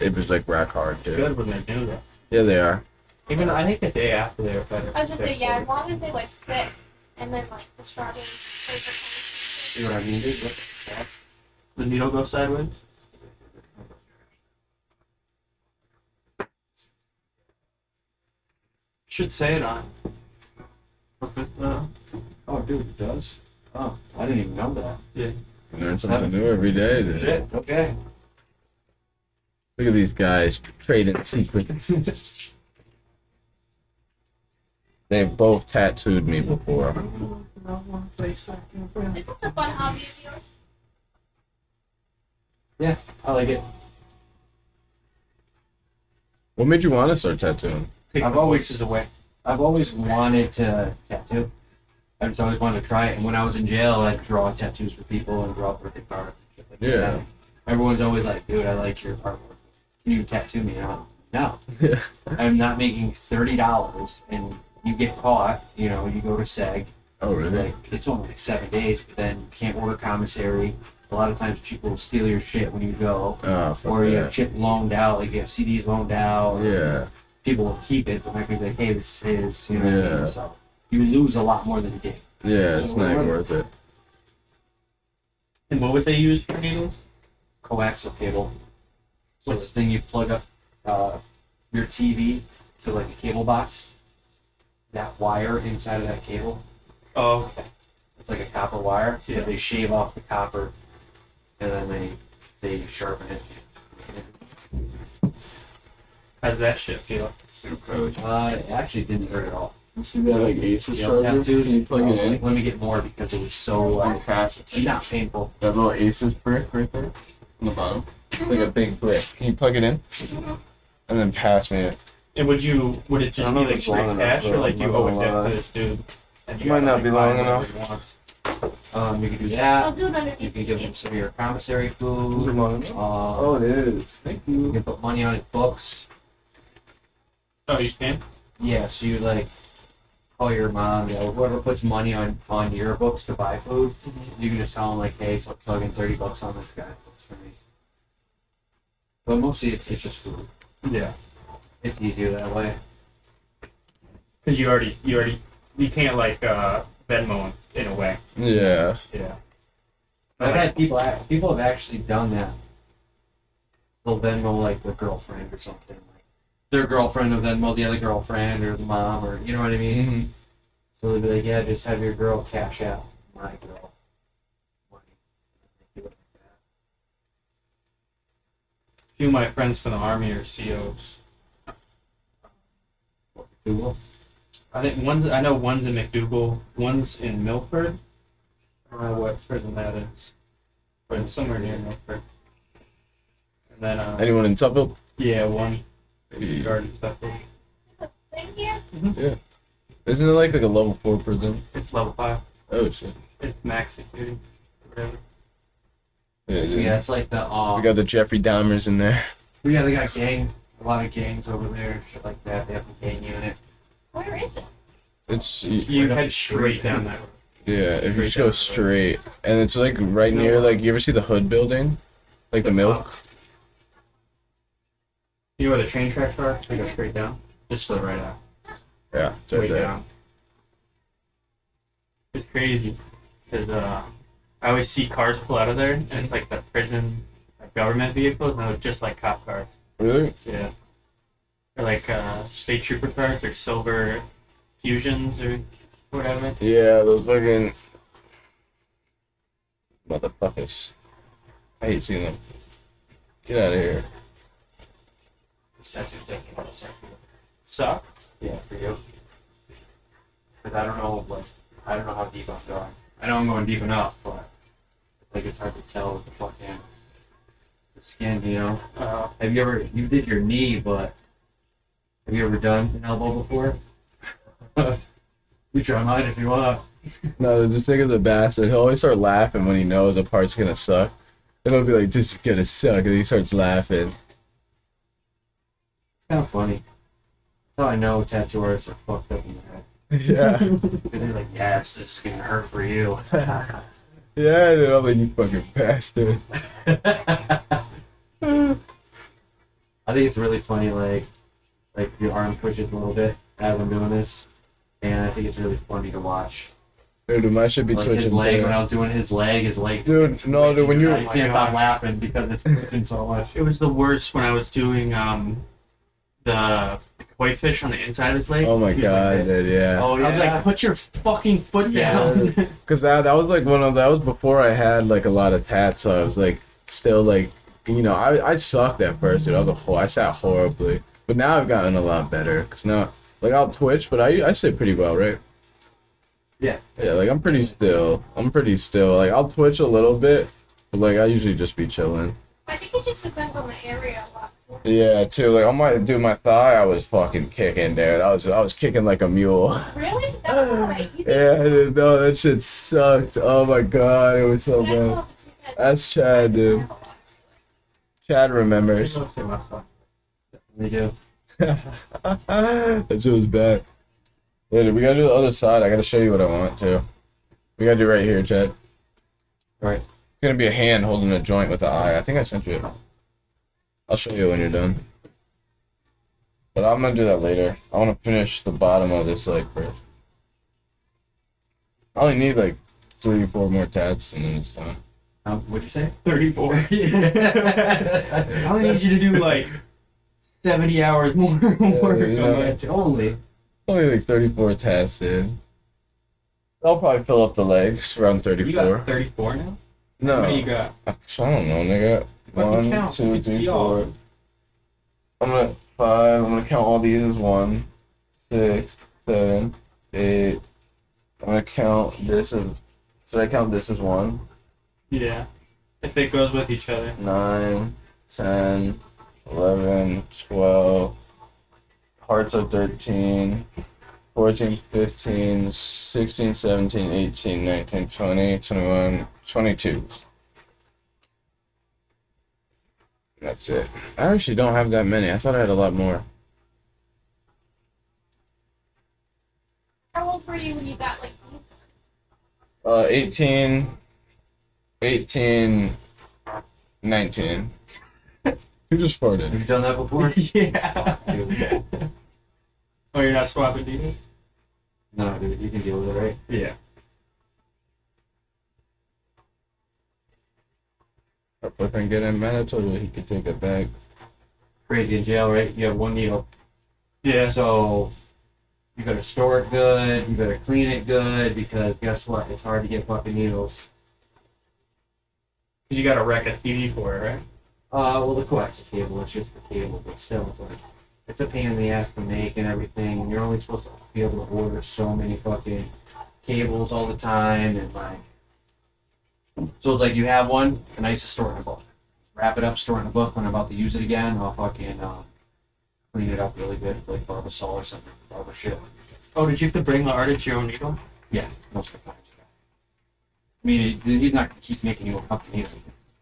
It was like rock hard too. Good when they do that. Yeah, they are. Even I think the day after they were better. I was just say, yeah, as long as they like stick, and then like the strawberries See what I mean, dude? Look at. The needle goes sideways. Should say it on. Uh, Oh, dude, it does. Oh, I didn't even know that. yeah. And learn something new every day. dude. Shit. Okay. Look at these guys trading secrets. They've both tattooed me before. Is this a fun hobby of yours? Yeah, I like it. What made you want to start tattooing? I've always is a way. I've always wanted to tattoo. I've just always wanted to try it. And when I was in jail, I'd draw tattoos for people and draw birthday cards. And shit like Yeah. that. Everyone's always like, "Dude, I like your artwork. Can you tattoo me?" And I'm like, "No, I'm not making thirty dollars." And you get caught. You know, you go to SEG. oh, really? Like it's only like seven days, but then you can't order commissary. A lot of times people will steal your shit when you go, Oh, fuck or you have that. shit loaned out, like you have CDs loaned out. Yeah. People will keep it, so they're gonna be like, "Hey, this is," you know. What I Yeah. mean? So you lose a lot more than you did. Yeah, it's not worth it. And what would they use for needles? Coaxial cable. So What's- the thing you plug up uh, your TV to like a cable box. That wire inside of that cable, Oh, okay. it's like a copper wire. Yeah. They shave off the copper, and then they they sharpen it. How does that shit feel? Super Uh, it actually didn't hurt at all. You see that like Aces You know, tattooed, You plug it was in. let me get more because it was so like, pass not painful. That little Aces brick right there on the bottom. Like a big brick. Can you plug it in? And then pass me it. And would you would it just be like it's long straight cash or like you owe it gonna this dude? And you Might gotta, not like, be buy long whatever enough. you want? Um, you can do I'll that. do it You underneath can give him some of your commissary food. it Uh, is. Thank you you. can put money on his books. Oh, you can. Yeah, so you like call your mom, you know, whoever puts money on on your books to buy food, you can just tell them like, hey, so plug in thirty bucks on this guy for me. But mostly it's, it's just food. Yeah. It's easier that way. Because you already you already you can't like uh Venmo in, in a way. Yeah. Yeah. I've had people people have actually done that. They'll Venmo like their girlfriend or something. Like their girlfriend will Venmo the other girlfriend or the mom or you know what I mean. Mm-hmm. So they'll be like, yeah, just have your girl cash out my girl money. Do it like that. Few of my friends from the army are COs. Google. I think one's I know one's in MacDougall, one's in Milford. I don't know what prison that is, but it's somewhere near Milford. And then uh, Anyone in Tupperville? yeah, one Yeah. guard and stuff. Thing here? Isn't it like like a level four prison? It's level five. Oh shit. It's max security, whatever. Yeah, yeah. Yeah, it's like the um. We got the Jeffrey Dahmers in there. yeah, they got gang. A lot of gangs over there, shit like that. They have a gang unit. Where is it? It's You head straight down that road. yeah. If you just Straight go down the road. straight, and it's like right near like you ever see the Hood building, like the milk. You know where the train tracks are? They go straight down. Just to the right out. Yeah, it's right Way there. down. It's crazy. Because uh, I always see cars pull out of there, and it's like the prison like, government vehicles, and they're just like cop cars. Really? Yeah. Or like uh, state trooper cars, they're silver fusions or whatever. Yeah, those fucking motherfuckers. I hate seeing them. Get out of here. It's actually definitely suck. Suck. Yeah, for you. Because I don't know what I don't know how deep I'm going. I know I'm going deep enough, but like it's hard to tell with the fucking the skin, you know. Uh, Have you ever you did your knee, but have you ever done an elbow before? we try mine if you want. No, this nigga's a bastard. He'll always start laughing when he knows a part's gonna suck. He'll be like, "This is gonna suck," and he starts laughing. It's kind of funny. That's how I know tattooers are fucked up in the head. Yeah, they're like, yes, this is gonna hurt for you. Yeah. And I'm like, "You fucking bastard." I think it's really funny, like, like your arm twitches a little bit as I'm doing this, and I think it's really funny to watch. Dude, my shit be Like his leg too. when I was doing his leg, his leg. Dude, no, dude, when you I can't stop laughing because it's twitching so much. it was the worst when I was doing um, the koi fish on the inside of his leg. Oh my He was like god, this. dude, yeah. Oh I was yeah. like, put your fucking foot Yeah. down. Cause that that was like one of that was before I had like a lot of tats, so I was like still like you know I I sucked at first, dude. I was a whole I sat horribly, but now I've gotten a lot better. Cause now like I'll twitch, but I I sit pretty well, right? Yeah. Yeah, like I'm pretty still. I'm pretty still. Like I'll twitch a little bit, but like I usually just be chilling. I think it just depends on the area a lot. too. Yeah, too. Like on my dude, my thigh, I was fucking kicking, dude. I was I was kicking like a mule. Really? That's not right. Yeah, dude, no, that shit sucked. Oh my god, it was so I bad. if it's because That's Chad, dude. have a lot to it. Chad remembers. We do. that shit was bad. Later, we gotta do the other side. I gotta show you what I want to. We gotta do right here, Chad. Right. It's gonna be a hand holding a joint with the eye. I think I sent you it. I'll show you when you're done. But I'm gonna do that later. I wanna finish the bottom of this leg first. I only need like three, four more tats and then it's done. Um, what'd you say? 34. I only need you to do like 70 hours more work yeah. on. Only. Only like 34 tats, dude. I'll probably fill up the legs around 34. You 34. got 34 now? No. How many you got? I don't know, nigga. One, count. two, three, four. I'm gonna five. I'm gonna count all these as one, six, seven, eight. I'm gonna count this as. Should I count this as one? Yeah. If it goes with each other. Nine, ten, eleven, twelve. Hearts are 13, 14, 15, 16, 17, 18, 19, 20, 21, 22. That's it. I actually don't have that many. I thought I had a lot more. How old were you when you got like? Uh, 18, 18, 19. Who just farted? Have farted? you done that before? yeah. Oh, you're not swapping needles? No, dude, you can deal with it, right? Yeah. If I can get him mad, I told you he could take it back. Crazy in jail, right? You have one needle. Yeah. So you better store it good. You better clean it good because guess what? It's hard to get fucking needles. Because you got to wreck a TV for it, right? Uh, well, the coax cable, it's just the cable, but still, it's like, it's a pain in the ass to make and everything. And you're only supposed to be able to order so many fucking cables all the time, and like, so it's like you have one, and I used to store it in a book. Wrap it up, store it in a book. When I'm about to use it again, I'll fucking uh, clean it up really good, like Barbasol or something, barber shit. Oh, did you have to bring the artist your own needle? Yeah, most of the time. I mean, he- he's not gonna keep making you a fucking needle.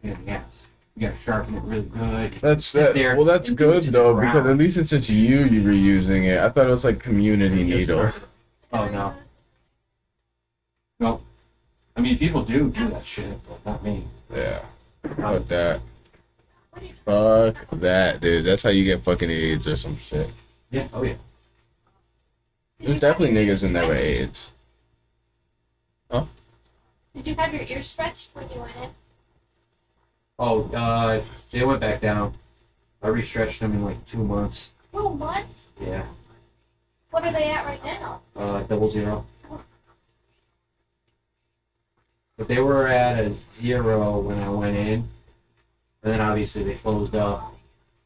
Pain in the ass. You gotta sharpen it really good. That's Sit that. there Well, that's good though around. because at least it's just you you reusing it. I thought it was like community needle. Oh no. Nope. I mean, people do do that shit, but not me. Yeah. Fuck that. Fuck that, dude. That's how you get fucking AIDS or some shit. Yeah. Oh yeah. There's definitely niggas in there with AIDS. Huh? Did you have your ears stretched when you went in? Oh, uh, they went back down. I restretched them in like two months. Oh, months? Yeah. What are they at right now? Uh, double zero. But they were at a zero when I went in. And then obviously they closed up.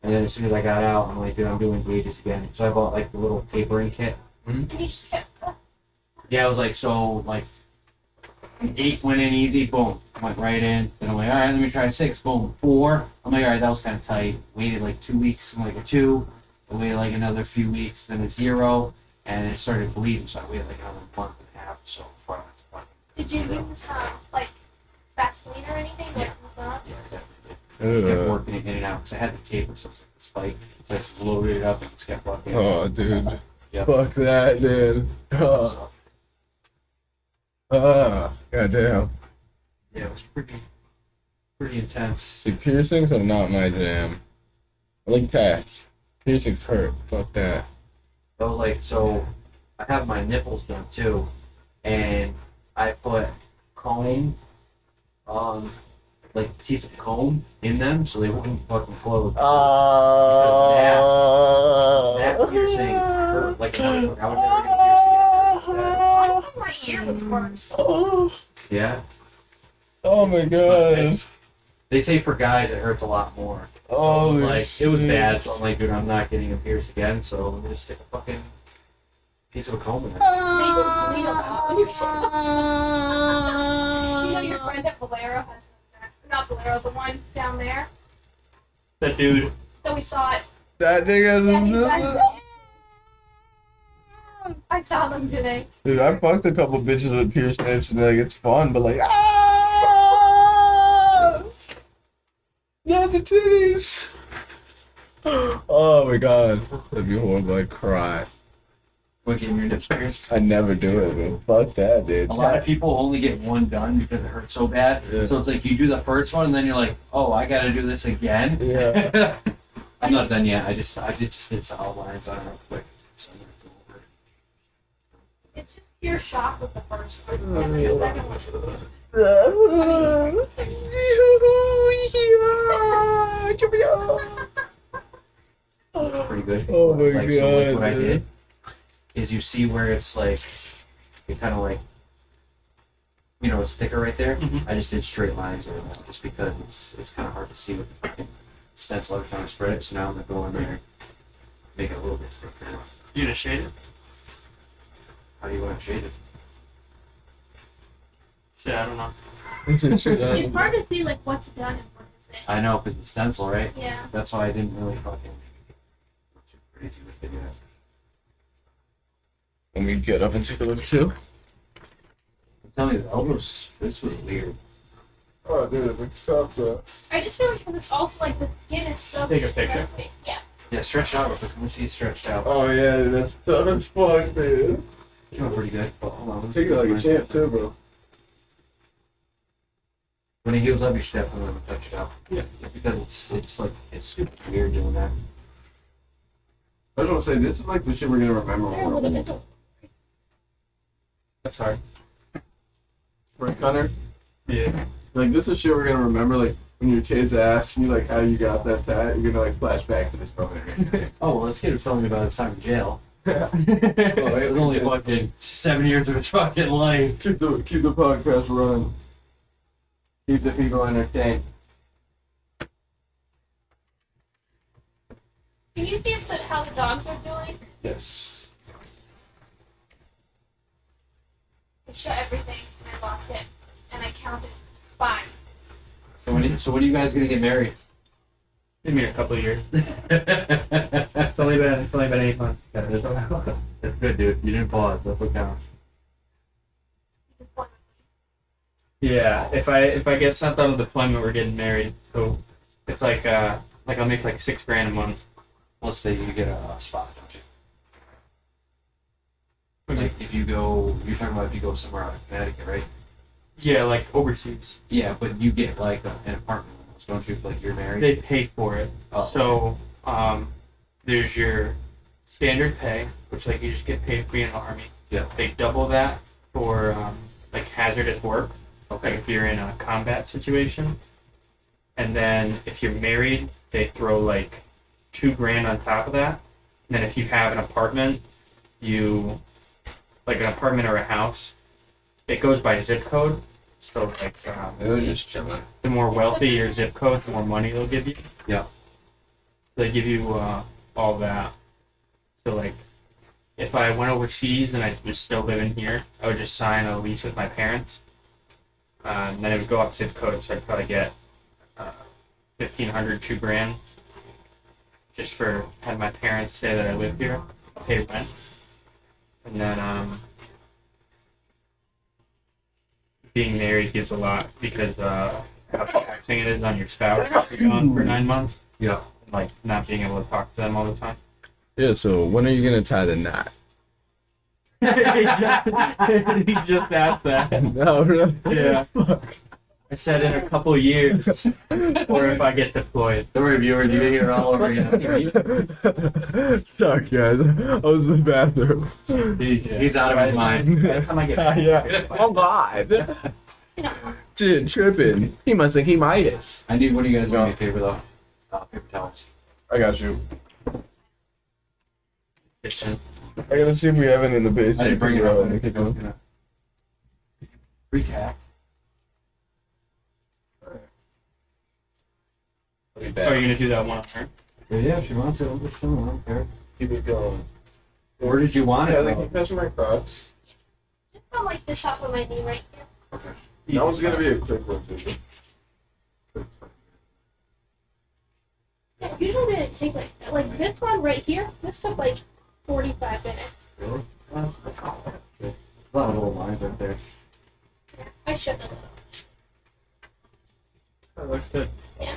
And then as soon as I got out, I'm like, dude, I'm doing gauges again. So I bought like the little tapering kit. Mm-hmm. And you just kept. Yeah, I was like, so like eight went in easy, boom, went right in. Then I'm like, all right, let me try six, boom, four. I'm like, all right, that was kind of tight. Waited like two weeks, I'm like a two. I waited like another few weeks, then a zero, and it started bleeding. So I waited like another month and a half or so before I went to fucking. Did you use um, like Vaseline or anything? Yeah. Like, not? Yeah, definitely. Just kept Ugh. working it in and out because I had the taper, so it's like the spike. So I just loaded it up and just kept working. Oh, dude. Yeah. Fuck that, dude. Oh, So, ah, goddamn. yeah, it was pretty, pretty intense. See, piercings are not my jam. I like tats. Piercings hurt. Fuck that. That was like so. I have my nipples done too, and I put comb, um, like teeth of comb in them so they wouldn't fucking close. Oh, that piercing hurt like a motherfucker. I would never get a piercing again. I my ear was worse. Yeah, oh my god. they say for guys it hurts a lot more. Oh, so like it was bad, so I'm like, dude, I'm not getting a pierce again. So let me just stick a fucking piece of a comb in it. They just bleed a lot when you know your friend at Valero has not Valero, the one down there That dude. that we saw it. That nigga. back. I saw them today. Dude, I fucked a couple bitches with Pierce lips and like it's fun, but like ah, not the titties. Oh my god, that'd be horrible. I'd cry. What getting your nips pierced? I never do it, man. Fuck that, dude. A lot of people only get one done because it hurts so bad. Yeah. So it's like you do the first one, and then you're like, oh, I gotta do this again. Yeah. I'm not done yet. I just I did just did some outlines on it real quick. So I'm gonna go over. It's just pure shock with the first one. And the second one. It's pretty good. Oh my like, So like God, what I dude. did is you see where it's like it kind of like you know it's thicker right there. Mhm. I just did straight lines right now, just because it's it's kind of hard to see with the fucking stencil every time I spread it. So now I'm gonna go in there make it a little bit thicker. You gonna shade it? How do you want to shade it? Shit, I don't know. It's hard to see like what's done and what isn't. I know because it's stencil, right? Yeah. That's why I didn't really fucking go too crazy with it yet. Let me get up and take a look too. I'm telling you, the elbows. This was weird. Oh, dude, it looks tough though. I just feel like 'cause it's also like the skin is so Take a picture. stretchy. Yeah. Yeah, stretch out real quick. Let me see it stretched out. Oh yeah, that's tough as fuck, dude. Came out pretty good. But hold on. let's Take it like a see. champ too, bro. When he heals up, you should definitely let him touch it out. Yeah. Because it's it's like it's super weird doing that. I was gonna say this is like the shit we're gonna remember Yeah, but it's a, that's hard. Right, Connor? Yeah. Like this is shit we're gonna remember. Like when your kids ask you like how you got that tat, you're gonna like flash back to this moment. oh well, this kid was telling me about his time in jail. Yeah. oh, it was only fucking seven years of his fucking life. Keep the keep the podcast running. Keep the people entertained. Can you see if the, how the dogs are doing? Yes. I shut everything and I locked it, and I counted five. So when so when are you guys gonna get married? Give me a couple of years. It's only been it's only been eight months. That's good, dude. You didn't pause. That's what counts. Yeah, if I if I get sent out of deployment, we're getting married. So it's like uh like I'll make like six grand a month. Let's say you get a spot, don't you? Like if you go, you're talking about if you go somewhere out of Connecticut, right? Yeah, like overseas. Yeah, but you get like a, an apartment, almost, don't you? If like you're married. They pay for it. Oh. So um, there's your standard pay, which like you just get paid for being in the army. Yeah. They double that for um, like hazardous work, like Okay. if you're in a combat situation. And then if you're married, they throw like two grand on top of that. And then if you have an apartment, you like an apartment or a house, it goes by zip code. So like um, It was just chilling. the more wealthy your zip code, the more money they'll give you. Yeah. They give you uh, all that. So like, if I went overseas and I was still living here, I would just sign a lease with my parents. Uh, and then it would go up zip code, so I'd probably get uh, fifteen hundred, two grand, just for having my parents say that I live here, pay rent, and then um, being married gives a lot because uh, how taxing it is on your spouse if you're gone for nine months. Yeah. Like not being able to talk to them all the time. Yeah. So when are you gonna tie the knot? he, just, he just asked that. No, really. Yeah. Fuck. I said in a couple years, or if I get deployed. Don't worry, viewers, you hear all over again. Sorry, guys. I was in the bathroom. He, he's out of his mind. By the time I get back, yeah. Oh God. Shit, tripping. He must think he might Midas. I need one of you guys to bring me paper though. Uh, paper towels. I got you. Kitchen. I gotta see if we have it in the base. I didn't bring it up. I Free think it's gonna- Free tax. Oh, you're gonna do that one on her? Yeah, yeah, if she wants it, I'm just showing. I don't care. Keep it going. Where did you want Yeah, it? they though? keep touching my crocs. Just go like this off of my knee right here. Okay. That was gonna be a quick one, too. Yeah, usually it take like like this one right here. This took like forty five minutes. Really? Well, that's not bad. Good. A lot of little lines right there. I shouldn't have. That looks good. Yeah.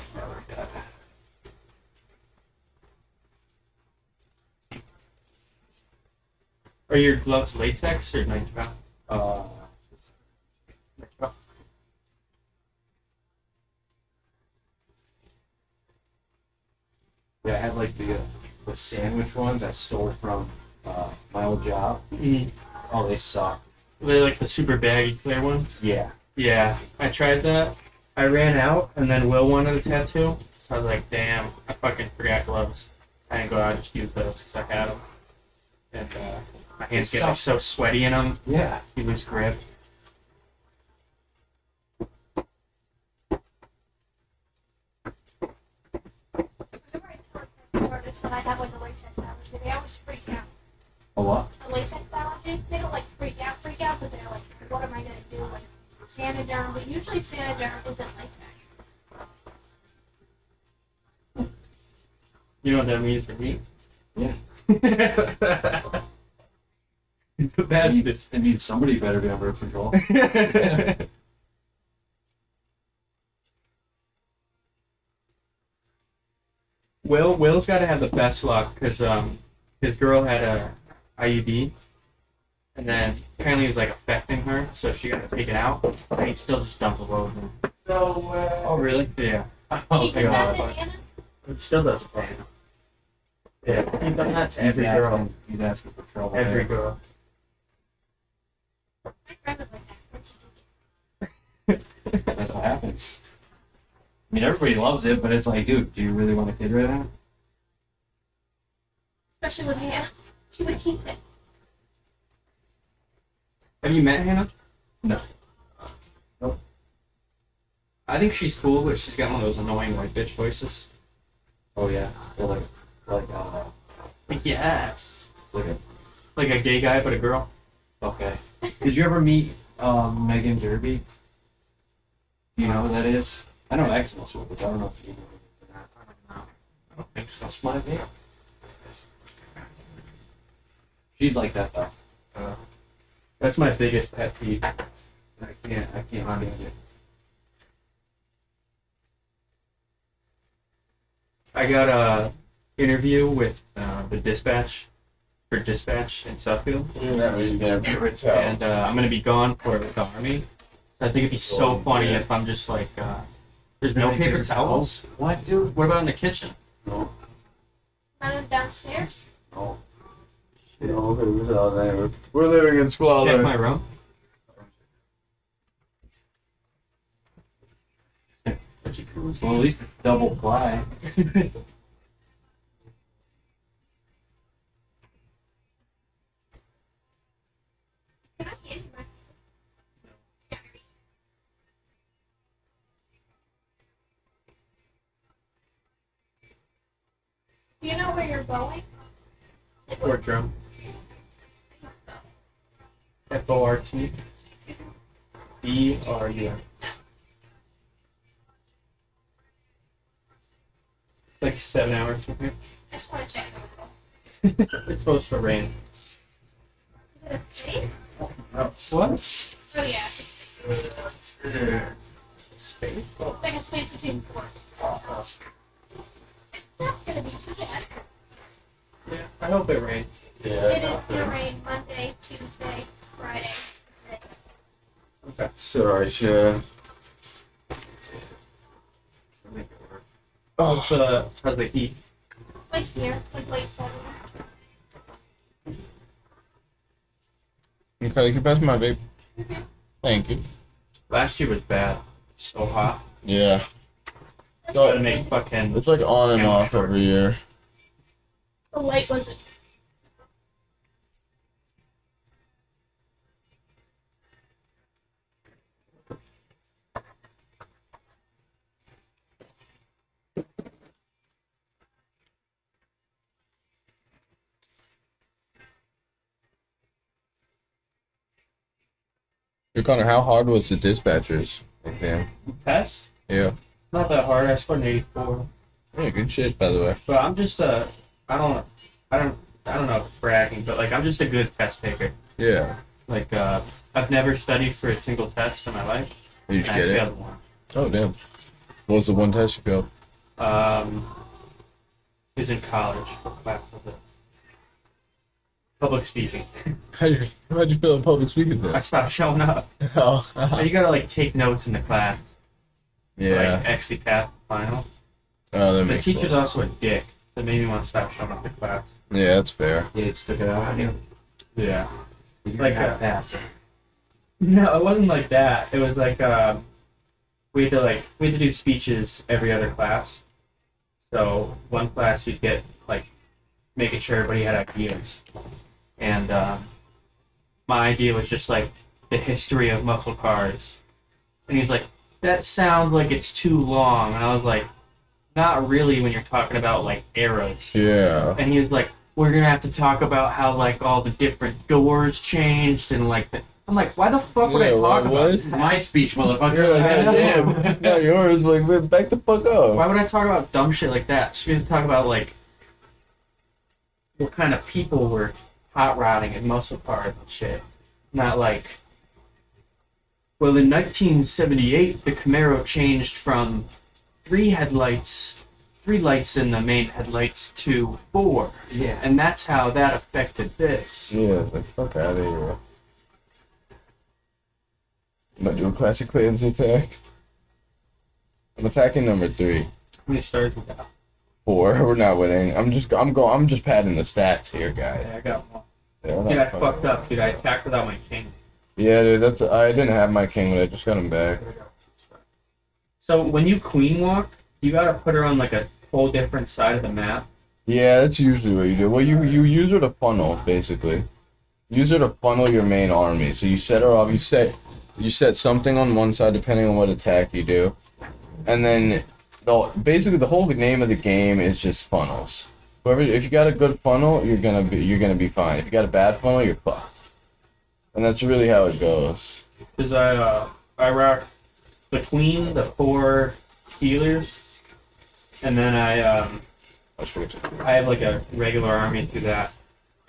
Are your gloves latex or nitrile? Uh, yeah, I had like the uh, the sandwich ones I stole from uh, my old job. Mm. Oh, they suck. They like the super baggy clear ones. Yeah. Yeah, I tried that. I ran out, and then Will wanted a tattoo. So I was like, damn, I fucking forgot gloves. I didn't go out, I just used those because I had them. And uh, my hands get like so sweaty in them, Yeah. you lose grip. Whenever I talk to artists that I have like a latex allergy, they always freak out. A what? A latex allergy, they don't like freak out, freak out, but they're like, what am I gonna do? Like Saniderm, but usually Saniderm isn't latex. You know what that means for me? Yeah. it's the It best. means, it means somebody better be on birth control. Will Will's got to have the best luck because um his girl had a IUD, and then apparently it was like affecting her, so she got to take it out, and he still just dumped the load. in. No way. Oh really? Yeah. Oh, He think does I'll it, have It still does pain. Yeah, he's done that to He's every girl. asking, he's asking for trouble. Every there. girl. My friend was like that. Where'd you take it? That's what happens. I mean, everybody loves it, but it's like, dude, do you really want a kid right now? Especially with Hannah. She would keep it. Have you met Hannah? No. Nope. I think she's cool, but she's got one of those annoying white bitch voices. Oh yeah, they're like, like uh, Like, yes. Like a, Like a gay guy, but a girl. okay. Did you ever meet um, Megan Derby? You know who that is? I know Xmas was. I don't know if you know. I don't know. I don't think so. That's my name. She's like that though. Uh, that's my biggest pet peeve. I can't. I can't stand it. I got a interview with uh, the dispatch for dispatch in Suffield, You're never gonna be able to tell. and uh, I'm gonna be gone for the army. I think it'd be so Oh, funny yeah. if I'm just like, uh, there's no paper towels. What, dude? What about in the kitchen? No. Running downstairs. No. No paper towels anywhere. We're living in squalor. Check squalor. my room. Well, at least it's double ply. Can I get my Do you know where you're going? Fort drum. F O R T E R U. It's like seven hours from here. I just want to check. it's supposed to rain. Is it a state? Oh, what? Oh yeah, it's Space? like a space between ports. It's not gonna be too bad. Yeah, I hope it rains. It is gonna rain Okay. Sorry, Sean. Oh, so the, how's the heat? Like here, like late summer. Okay, you can pass my vape. Thank you. Last year was bad. So hot. Yeah. Gotta make fucking. It's like on and off every year. The light wasn't. Your Connor, how hard was the dispatchers exam? Test? Yeah. Not that hard. I scored an 84. Yeah, good shit, by the way. But I'm just a. I don't. I don't. I don't know if it's bragging, but like I'm just a good test taker. Yeah. Like uh, I've never studied for a single test in my life. Did you and I get it? one. Oh, damn. What was the one test you failed? Um, it was in college. What class was it? Public speaking. How'd you, how'd you feel in public speaking I then? stopped showing up. oh, You gotta like take notes in the class. to, yeah. Like actually pass the final. Oh, that The makes teacher's sense. also a dick. That made me want to stop showing up to class. Yeah, that's fair. Yeah, just took it out on you. Yeah. You're Like not a- pass. No, it wasn't like that. It was like um, we had to like we had to do speeches every other class. So one class you'd get like making sure everybody had ideas, and um, my idea was just like the history of muscle cars, and he's like, "That sounds like it's too long," and I was like, "Not really when you're talking about like eras." Yeah. and he was like, "We're gonna have to talk about how like all the different doors changed and like the." I'm like, "Why the fuck would I Yeah, talk why- about?" this? It's my speech, motherfucker. Yeah, damn. Not yours. Like, man, back the fuck up. Why would I talk about dumb shit like that? She was talk about like what kind of people were hot rodding and muscle cars and shit, not like. Well, in 1978, the Camaro changed from three headlights, three lights in the main headlights to four, Yeah. and that's how that affected this. Yeah, like, fuck out of here. I'm gonna do a classic Clayton's attack. I'm attacking number three. How many stars we got? Four. We're not winning. I'm just I'm going I'm just padding the stats here, guys. Yeah, I got one. Yeah, Dude, I fucked up, dude. I attacked without my king. Yeah, dude, that's I didn't have my king, but I just got him back. So when you queen walk, you gotta put her on like a whole different side of the map. Yeah, that's usually what you do. Well, you you use her to funnel, basically. Use her to funnel your main army. So you set her off. You set you set something on one side depending on what attack you do, and then the basically the whole name of the game is just funnels. Whoever, if you got a good funnel, you're gonna be you're gonna be fine. If you got a bad funnel, you're fucked. And that's really how it goes. Is I uh I rock the queen, the four healers, and then I um I have like a regular army through that.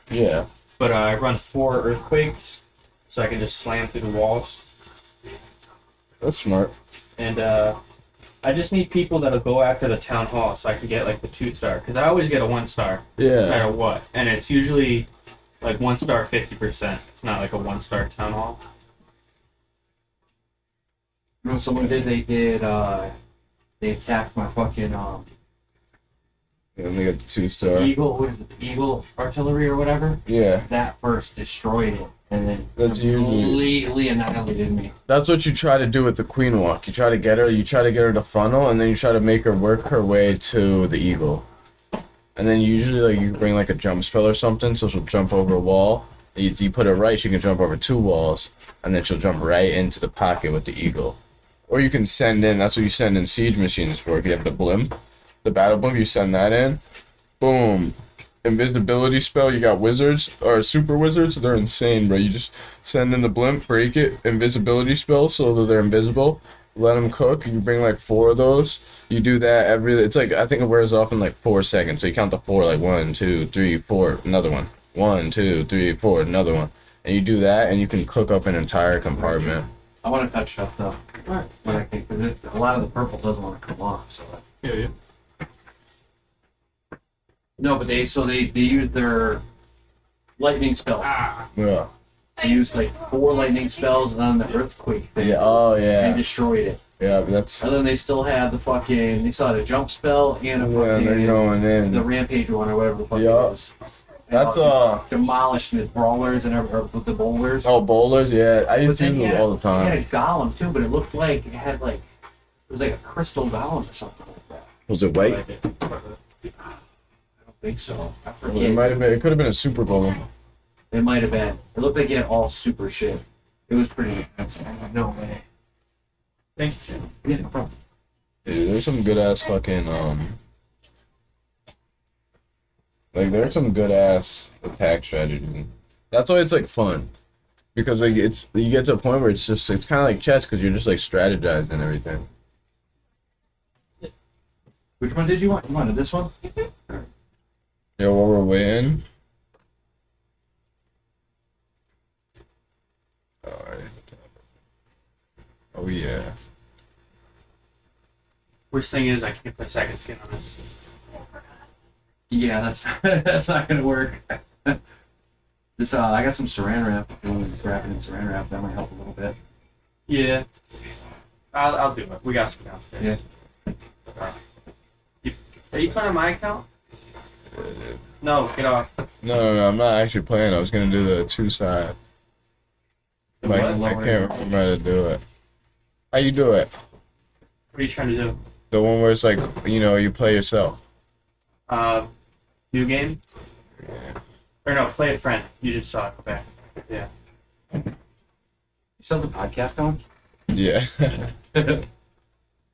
Yeah. But uh, I run four earthquakes, so I can just slam through the walls. That's smart. And uh, I just need people that'll go after the town hall, so I can get like the two star. Cause I always get a one star, Yeah. no Yeah. matter what, and it's usually like one star fifty percent. It's not like a one star town hall. You know what someone did? They did. uh They attacked my fucking um Yeah, they got the two star. eagle. What is it? Eagle artillery or whatever. Yeah. That first destroyed it, and then That's usually- completely annihilated me. That's what you try to do with the queen walk. You try to get her, you try to get her to funnel, and then you try to make her work her way to the eagle. And then usually like you bring like a jump spell or something, so she'll jump over a wall. If you put her right, she can jump over two walls, and then she'll jump right into the pocket with the eagle. Or you can send in. That's what you send in siege machines for. If you have the blimp, the battle blimp, you send that in. Boom. Invisibility spell. You got wizards or super wizards. They're insane, bro. You just send in the blimp, break it. Invisibility spell, so that they're invisible. Let them cook. You bring like four of those. You do that every. It's like I think it wears off in like four seconds. So you count the four, like one, two, three, four. Another one. One, two, three, four. Another one. And you do that, and you can cook up an entire compartment. I want to touch it up though. Alright. But I think 'cause it, a lot of the purple doesn't want to come off. So Yeah, yeah. No, but they so they they used their lightning spells. Ah, Yeah. They used like four lightning spells and then the earthquake thing. Yeah. Oh yeah. And destroyed it. Yeah. but That's. And then they still had the fucking. They still had a jump spell and a Yeah. They're fucking going the rampage one or whatever the fuck Yeah. it is. That's And uh. demolished the brawlers and every, or with the bowlers. Oh, bowlers. Yeah. I used to use them had- all the He had a golem too, but it looked like it had like it was like a crystal golem or something like that. Was it white? like it. I think so. I It might have been. It could have been a super Bowl. It might have been. It looked like it had all super shit. It was pretty intense. No way. Thanks, Jim. Yeah, no problem. Dude, there's some good ass fucking um. Like there's some good ass attack strategy. That's why it's like fun, because like it's you get to a point where it's just it's kind of like chess because you're just like strategizing everything. Which one did you want? You wanted this one? Yeah, while we're waiting. Alright. Oh yeah. Worst thing is I can't put second skin on this. Yeah, that's that's not gonna work. this uh, I got some saran wrap. If you want to just wrap it in saran wrap, that might help a little bit. Yeah. I'll, I'll do it. We got some downstairs. Yeah. Alright. You, are you playing on my account? No, get off. No, no, no. I'm not actually playing. I was gonna do the two side. The Like, what? I can't remember how to do it. How you do it? What are you trying to do? The one where it's like, you know, you play yourself. Uh, new game? Or no, play a friend. You just saw it. Go back. Yeah. You still have the podcast going? Yeah.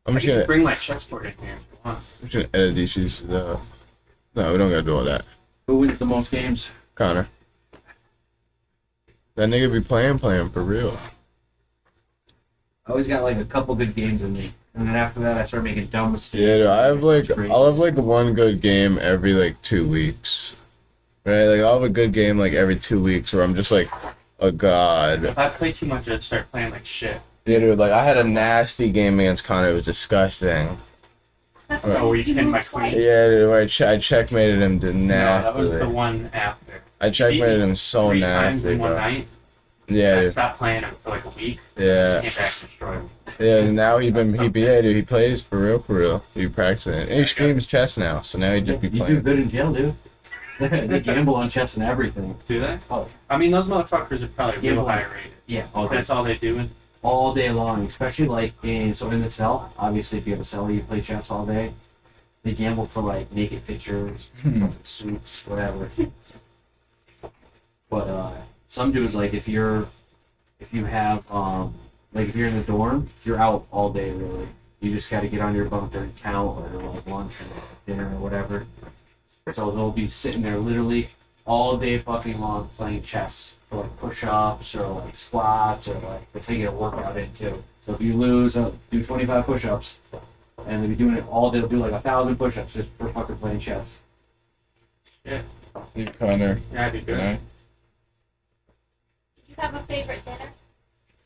I'm just can gonna, bring my chessboard in here if you want. I'm just gonna edit these sheets. Uh, no, we don't gotta do all that. Who wins the most games? Connor. That nigga be playing, playing for real. I always got like a couple good games in me, and then after that, I start making dumb mistakes. Yeah, dude, I have like I'll have like one good game every like two weeks. Right? Like I'll have a good game like every two weeks where I'm just like a god. If I play too much, I'd start playing like shit. Yeah, dude, like I had a nasty game against Connor. It was disgusting. That's Right. Oh, you you pinned my twice. queen? Yeah, dude, I, ch- I checkmated him to No, that was the nasty. one after. I checkmated him so Three times nasty, in one bro. night. Yeah, I dude. stopped playing him for like a week. yeah, Came back and destroyed him. yeah. and Now he been he be yeah, dude. He plays for real, for real. He practicing, and he streams chess now. So now he just be You do playing. good in jail, dude. they gamble on chess and everything. Do they? Oh, I mean, those motherfuckers are probably Yeah, real but- high rated. yeah. Oh, That's all they do. And all day long, especially like in so in the cell. Obviously, if you have a cell, you play chess all day. They gamble for like naked pictures, suits, whatever. But uh, some dudes like if you're if you have um like if you're in the dorm, you're out all day really. You just got to get on your bunk and count or like lunch or dinner or whatever. So they'll be sitting there literally all day fucking long playing chess for like push-ups or like squats or like they take a workout in too. So if you lose, uh, do 25 push-ups, and they'll be doing it all day. They'll do like a thousand push-ups just for fucking playing chess. You Connor. Yeah, that'd be good. Yeah. Did you have a favorite dinner?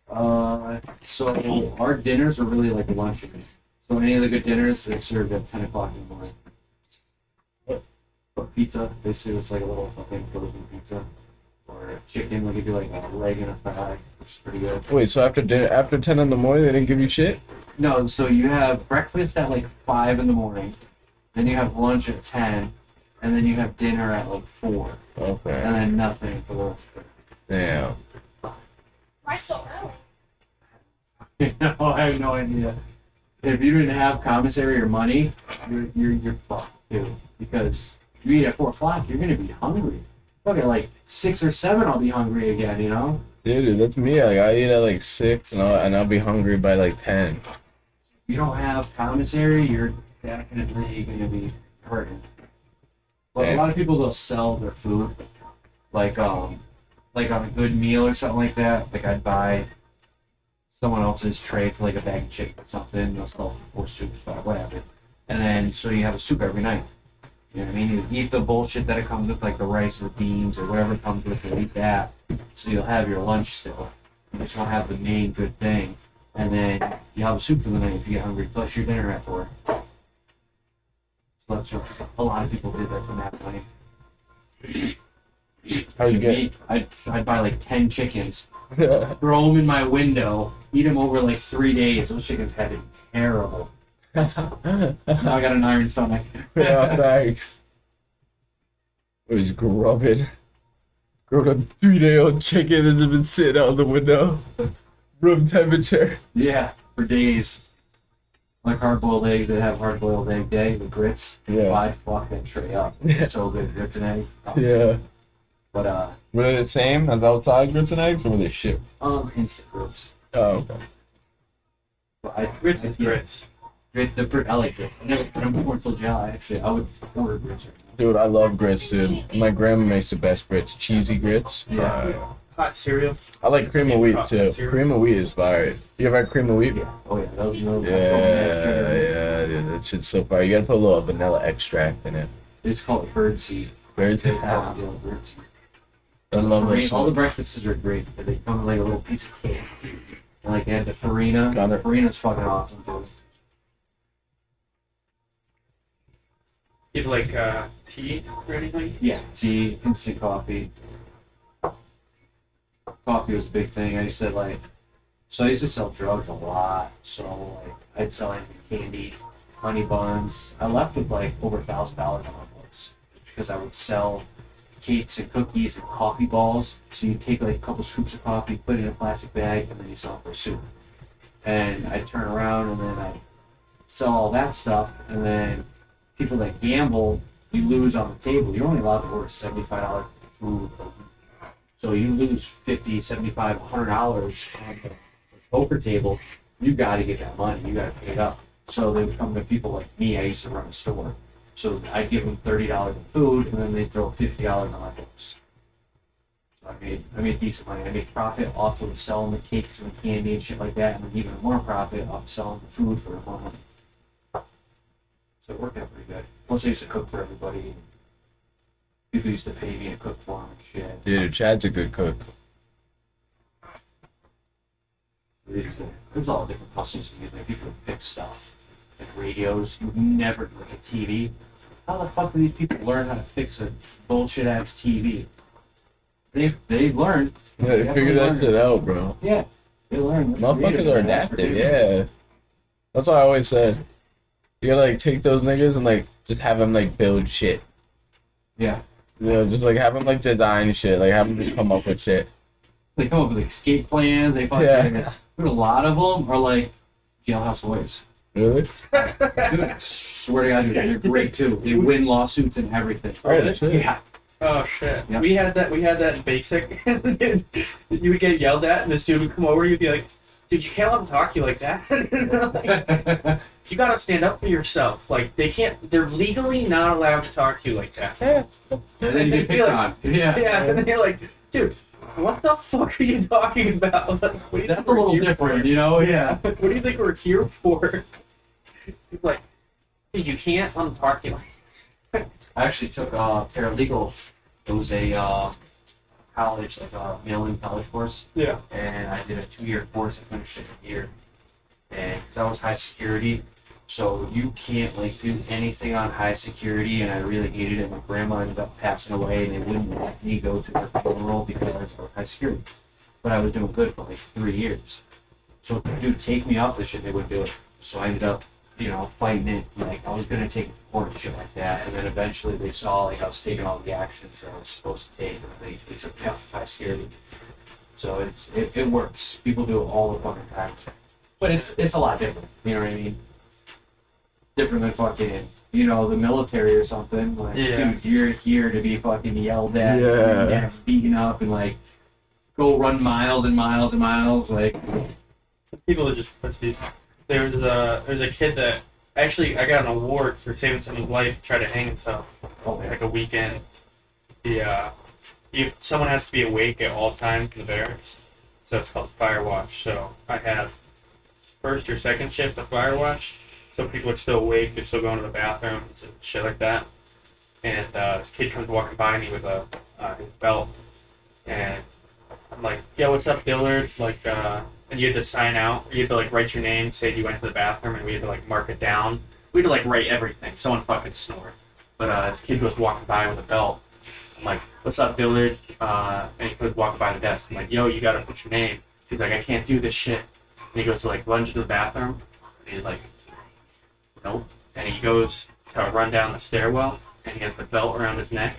Uh, so our dinners are really like lunches. So any of the good dinners, they served at 10 o'clock in the morning. But pizza, they serve us like a little fucking Philippine pizza. Or chicken, they'll give you like a leg and a thigh, which is pretty good. Wait, so after dinner, after ten in the morning, they didn't give you shit? No, so you have breakfast at like 5 in the morning, then you have lunch at 10, and then you have dinner at like 4, Okay. and then nothing for the rest of the Damn. Why so early? no, I have no idea. If you didn't have commissary or money, you're you're you're fucked too. Because you eat at four o'clock, you're gonna be hungry. Look at like six or seven, I'll be hungry again. You know. Dude, that's me. Like I eat at like six, and I'll and I'll be hungry by like ten. If you don't have commissary, you're definitely gonna be hurting. But a lot of people they'll sell their food, like um, like on a good meal or something like that. Like I'd buy someone else's tray for like a bag of chicken or something. They'll sell for four soups, five, whatever. And then so you have a soup every night. You know what I mean? You eat the bullshit that it comes with, like the rice or beans or whatever it comes with. You eat that, so you'll have your lunch still. You just won't have the main good thing, and then you have a soup for the night if you get hungry. Plus your dinner at four. So that's what a lot of people did that from that money. How you get? I'd, I'd buy like ten chickens, throw them in my window, eat them over like three days. Those chickens had to be terrible. Now I got an iron stomach. yeah, thanks. It was grubbing. Growing a three day old chicken and just been sitting out the window. Room temperature. Yeah, for days. Like hard boiled eggs that have hard boiled egg day with grits. Yeah. I'd fuck that tray up. Yeah. So good, grits and eggs. Yeah. But uh, Were they the same as outside grits and eggs, or were they shipped? um, instant grits. Oh, okay. But I Grits is yeah, grits. Grit, the I like grit. I never put them before until July. Actually, I would order grits. Right now. Dude, I love grits, dude. My grandma makes the best grits. Cheesy grits. Yeah. Uh, Hot cereal. I like cream of wheat too. Cream of wheat is fire. You ever had cream of wheat? Yeah. Oh yeah, that was no. Yeah, yeah, dude. That shit's so fire. You gotta put a little vanilla extract in it. It's called birdseed. Very It's a I deal birdseed. love that Farina- all the breakfasts are great, but they come in like a little piece of cake. And like they had the farina. Got The it. farina's fucking awesome too. You have like uh, tea or anything? Yeah, tea, instant coffee. Coffee was a big thing. I used to like, so I used to sell drugs a lot. So like, I'd sell anything, candy, honey buns. I left with like over a thousand dollars on my books because I would sell cakes and cookies and coffee balls. So you take like a couple scoops of coffee, put it in a plastic bag, and then you sell it for soup. And I'd turn around and then I'd sell all that stuff, and then people that gamble you lose on the table. You're only allowed to order seventy-five dollar food. So you lose 50 75 100 dollars on the poker table. You got to get that money. You got to pay it up. So they would come to people like me. I used to run a store. So I'd give them thirty dollars in food, and then they'd throw fifty dollars on my books. So I made I made decent money. I made profit off of selling the cakes and the candy and shit like that, and even more profit off selling the food for more money. It worked out pretty good. Plus, I used to cook for everybody. People used to pay me to cook for them and shit. Dude, Chad's a good cook. There's all different to get there. People fix stuff. Like radios. You would never like a TV. How the fuck do these people learn how to fix a bullshit ass TV? They they learned. Yeah, they figured that shit out, bro. Yeah. They learned. Motherfuckers are adaptive, yeah. That's what I always said. You gotta like take those niggas and like just have them like build shit. Yeah. You know, just like have them like design shit, like have them come up with shit. They come up with like escape plans. They fucking. Yeah. But a lot of them are like jailhouse lawyers. Really? Dude, swear to God, dude, they're great too. They win lawsuits and everything. Oh, shit. Yeah. Oh shit. Yeah. We had that. We had that in basic. you would get yelled at, and the student would come over. You'd be like, dude, you can't let them talk to you like that. Like, you gotta stand up for yourself. Like they can't. They're legally not allowed to talk to you like that. And then you get picked on. Yeah. Yeah, and they're like, dude, what the fuck are you talking about? Like, That's a little different, you know? Yeah. What do you think we're here for? Like, dude, you can't let them talk to you. like I actually took uh, paralegal. It was a uh, college, like a mail-in college course, Yeah. and I did a two-year course. I finished it in a year, and because I was high security, so you can't like do anything on high security, and I really hated it. My grandma ended up passing away, and they wouldn't let me go to her funeral because I was high security. But I was doing good for like three years. So if the dude take me off this shit, they would do it. So I ended up, you know, fighting it. Like I was gonna take it to court and shit like that, and then eventually they saw like I was taking all the actions that I was supposed to take, and they, they took me off of high security. So it's it, it works. People do it all the fucking time. But it's it's a lot different. You know what I mean? Different than fucking you know the military or something. Like, Yeah. dude, you're here to be fucking yelled at, Yeah. and beaten up, and like go run miles and miles and miles. Like People are just pussies. There was a there's a kid that actually I got an award for saving someone's life. Tried to hang himself oh like a weekend. The uh, if someone has to be awake at all times in the barracks, so it's called fire watch. So I have first or second shift of fire watch, so people are still awake, they're still going to the bathrooms and shit like that. And uh, this kid comes walking by me with a uh, his belt, and I'm like, "Yo, what's up, Dillard?" Like, uh, and you had to sign out. Or you had to like write your name, say you went to the bathroom, and we had to like mark it down. We had to like write everything. Someone fucking snored. But uh, this kid goes walking by with a belt. I'm like, "What's up, Dillard?" Uh, and he goes walking by the desk. I'm like, "Yo, you gotta put your name." He's like, "I can't do this shit." And he goes to like lunge into the bathroom. And he's like, "Nope." And he goes to run down the stairwell, and he has the belt around his neck.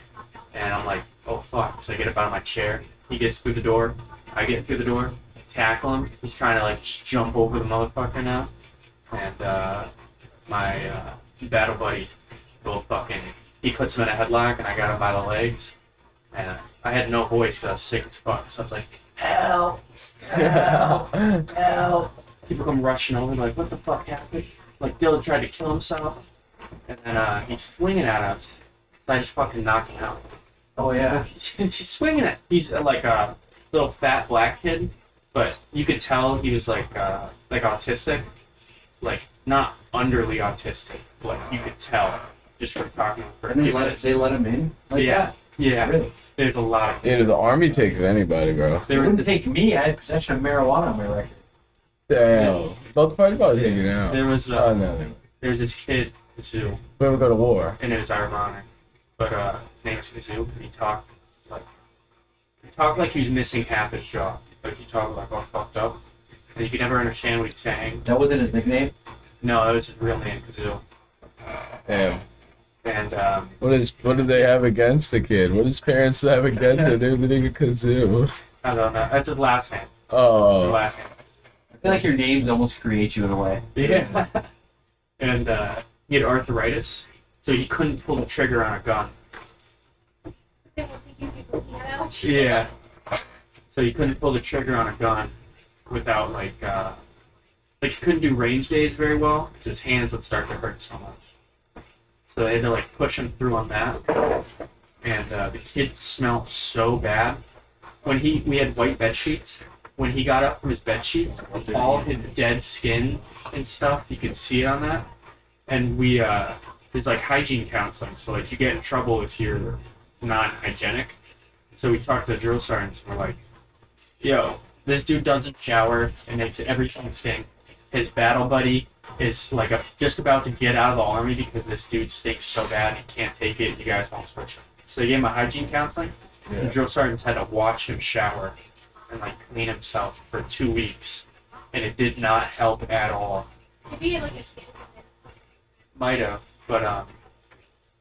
And I'm like, "Oh fuck!" So I get up out of my chair. He gets through the door. I get through the door. Tackle him. He's trying to like jump over the motherfucker now. And uh, my uh, battle buddy will fucking he puts him in a headlock and I got him by the legs. And I had no voice because I was sick as fuck. So I was like help help help. People come rushing over like what the fuck happened? Like Dylan tried to kill himself. And then uh, he's swinging at us. So I just fucking knocked him out. Oh yeah, he's swinging at he's uh, like a little fat black kid but you could tell he was like uh, like autistic like not underly autistic like you could tell just from talking for a and they let it, minutes. they let him in like Yeah. that. yeah Really? there's a lot of Yeah, the army takes anybody, bro. They wouldn't take me. I had possession of marijuana on my record. Damn. Don't the party about taking it out. there was Oh uh, no. there's this kid Kazoo We ever go to war? and it was ironic but uh his name is Kazoo he talked like he talked like he was missing half his jaw like he talked like all fucked up and you could never understand what he's saying That wasn't his nickname. no that was his real name Kazoo Damn. and um What is what do they have against the kid? What does parents have against it? They're the nigga kazoo. I don't know that's his last name his Oh. last name I feel like your names almost create you in a way. Yeah. and uh, he had arthritis, so he couldn't pull the trigger on a gun. They will think you people out. Yeah. So he couldn't pull the trigger on a gun without like uh, like he couldn't do range days very well because his hands would start to hurt so much. So they had to like push him through on that. And uh, the kid smelled so bad. When he we had white bed sheets. When he got up from his bed sheets, all his dead skin and stuff, you could see it on that. And we uh, there's like hygiene counseling, so like you get in trouble if you're not hygienic. So we talked to the drill sergeants and we're like, yo, this dude doesn't shower and makes everything stink. His battle buddy is like a, just about to get out of the army because this dude stinks so bad he can't take it. You guys won't switch him. So they gave him a hygiene counseling. The drill sergeants had to watch him shower and like clean himself for two weeks, and it did not help at all. Maybe he had like a skin. Might have, but um,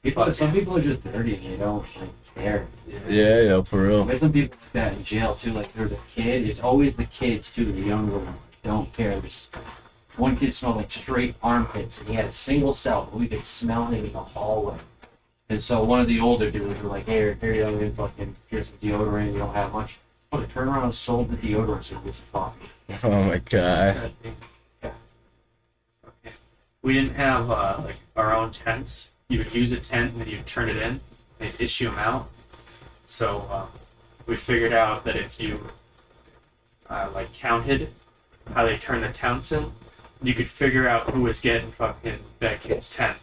People, some people are just dirty and they don't like care. you know? Yeah, yeah, for real. There's some people like that in jail too. Like there's a kid. It's always the kids too. The younger ones don't care. There's one kid smelled like straight armpits, and he had a single cell. But we could smell him in the hallway. And so one of the older dudes were like, "Hey, here, young man, fucking, here's some deodorant. You don't have much." Oh, the turnaround sold the deodorant so we get some coffee. Oh my god. Okay. We didn't have uh, like our own tents. You would use a tent and then you'd turn it in. They'd issue them out. So uh, we figured out that if you uh, like counted how they turn the tents in, you could figure out who was getting fucking that kid's tent.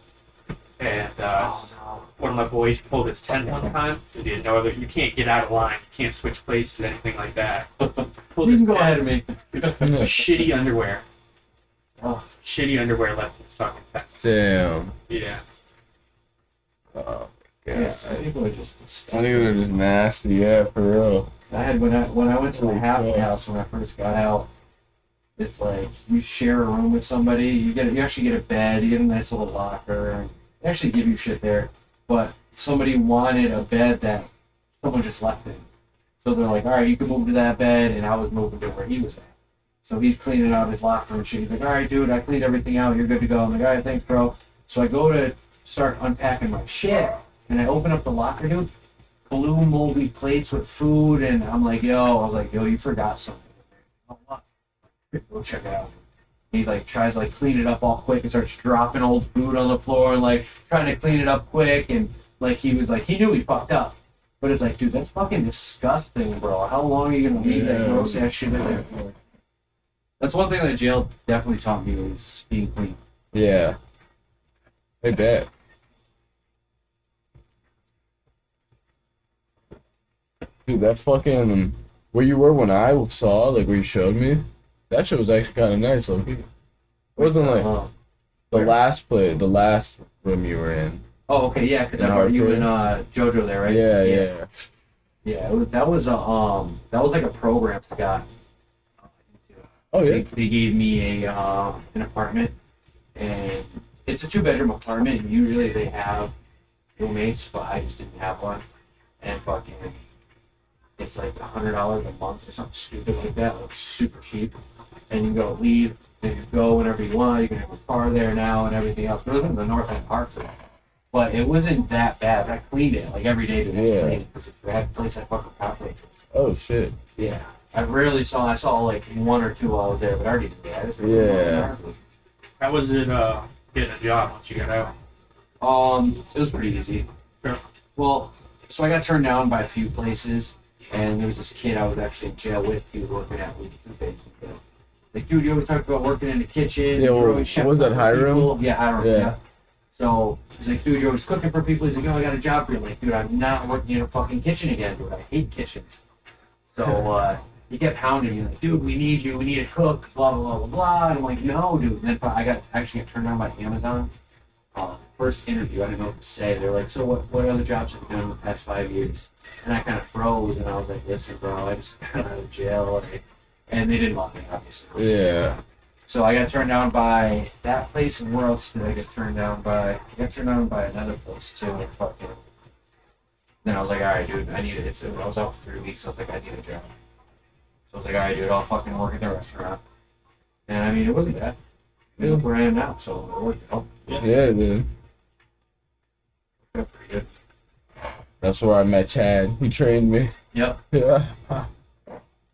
And uh, Oh, one of my boys pulled his tent one time because he had no other. You can't get out of line. You can't switch places, or anything like that. no. Pulled You his can go ahead and make it. shitty underwear. Oh, Shitty underwear left in his fucking tent. Damn. Yeah. Oh yes, I think we're just. I think they're just nasty, yeah, for real. I had when I when I went to the halfway house when I first got out. It's like you share a room with somebody. You get you actually get a bed. You get a nice little locker. And they actually give you shit there, but somebody wanted a bed that someone just left in. So they're like, all right, you can move to that bed, and I was moving to where he was at. So he's cleaning out his locker and shit. He's like, all right, dude, I cleaned everything out. You're good to go. I'm like, all right, thanks, bro. So I go to start unpacking my shit, and I open up the locker, dude blue moldy plates with food, and I'm like, yo, I was like, yo, you forgot something. Go check it out. He like tries to like clean it up all quick and starts dropping old food on the floor and like trying to clean it up quick and like he was like he knew he fucked up. But it's like, dude, that's fucking disgusting, bro. How long are you gonna leave that gross ass shit in there for? That's one thing that jail definitely taught me is being clean. Yeah. I bet. Dude, that fucking where you were when I saw, like where you showed me, that shit was actually kind of nice. Like, it wasn't like Uh, the last play, the last room you were in. oh, okay, yeah, because I heard you and uh, JoJo there, right? Yeah, yeah. Yeah, it was, that was a um that was like a program I got. Oh They, yeah. they gave me a um an apartment, and it's a two bedroom apartment. Usually they have roommates, but I just didn't have one, and fucking it's like a hundred dollars a month or something stupid like that, like super cheap. And you go leave, and you go whenever you want. You can have a car there now and everything else. But it was in the North End Hartford. But it wasn't that bad. I cleaned it like every day to Yeah. clean it because it had a place I fucking cockroaches. Oh shit. Yeah. I rarely saw. I saw like one or two while I was there, but I already did that. I just Yeah. How was it uh, getting a job once you got out? Um, it was pretty easy. Yeah. Well, so I got turned down by a few places, and there was this kid I was actually in jail with. He was working at Ruby Tuesday. Like, dude, you always talk about working in the kitchen. Yeah, well, was that Hiram? people." Yeah, Hiram. Yeah. Yeah. So he's like, dude, you're always cooking for people. He's like, oh, I got a job for you. I'm like, dude, I'm not working in a fucking kitchen again, dude. I hate kitchens. So uh, he kept hounding me, like, dude, we need you. We need a cook. Blah blah blah blah blah. And I'm like, no, dude. And then I got actually got turned down by Amazon. Uh, first interview, I didn't know what to say. They're like, so what? What other jobs have you done in the past five years? And I kind of froze, and I was like, listen, bro, I just got out of jail, like, and they didn't want me, obviously. Yeah. So I got turned down by that place, and where else did I get turned down by? I got turned down by another place too. Like fucking. Then I was like, all right, dude, I need it. So I was out for three weeks. So I was like, I need a job. So I was like, all right, dude, I'll fucking work at the restaurant. And I mean, it wasn't bad. I mean, look where I am now, so it worked out. Yeah, dude. Pretty good. That's where I met Chad. He trained me. Yep. Yeah.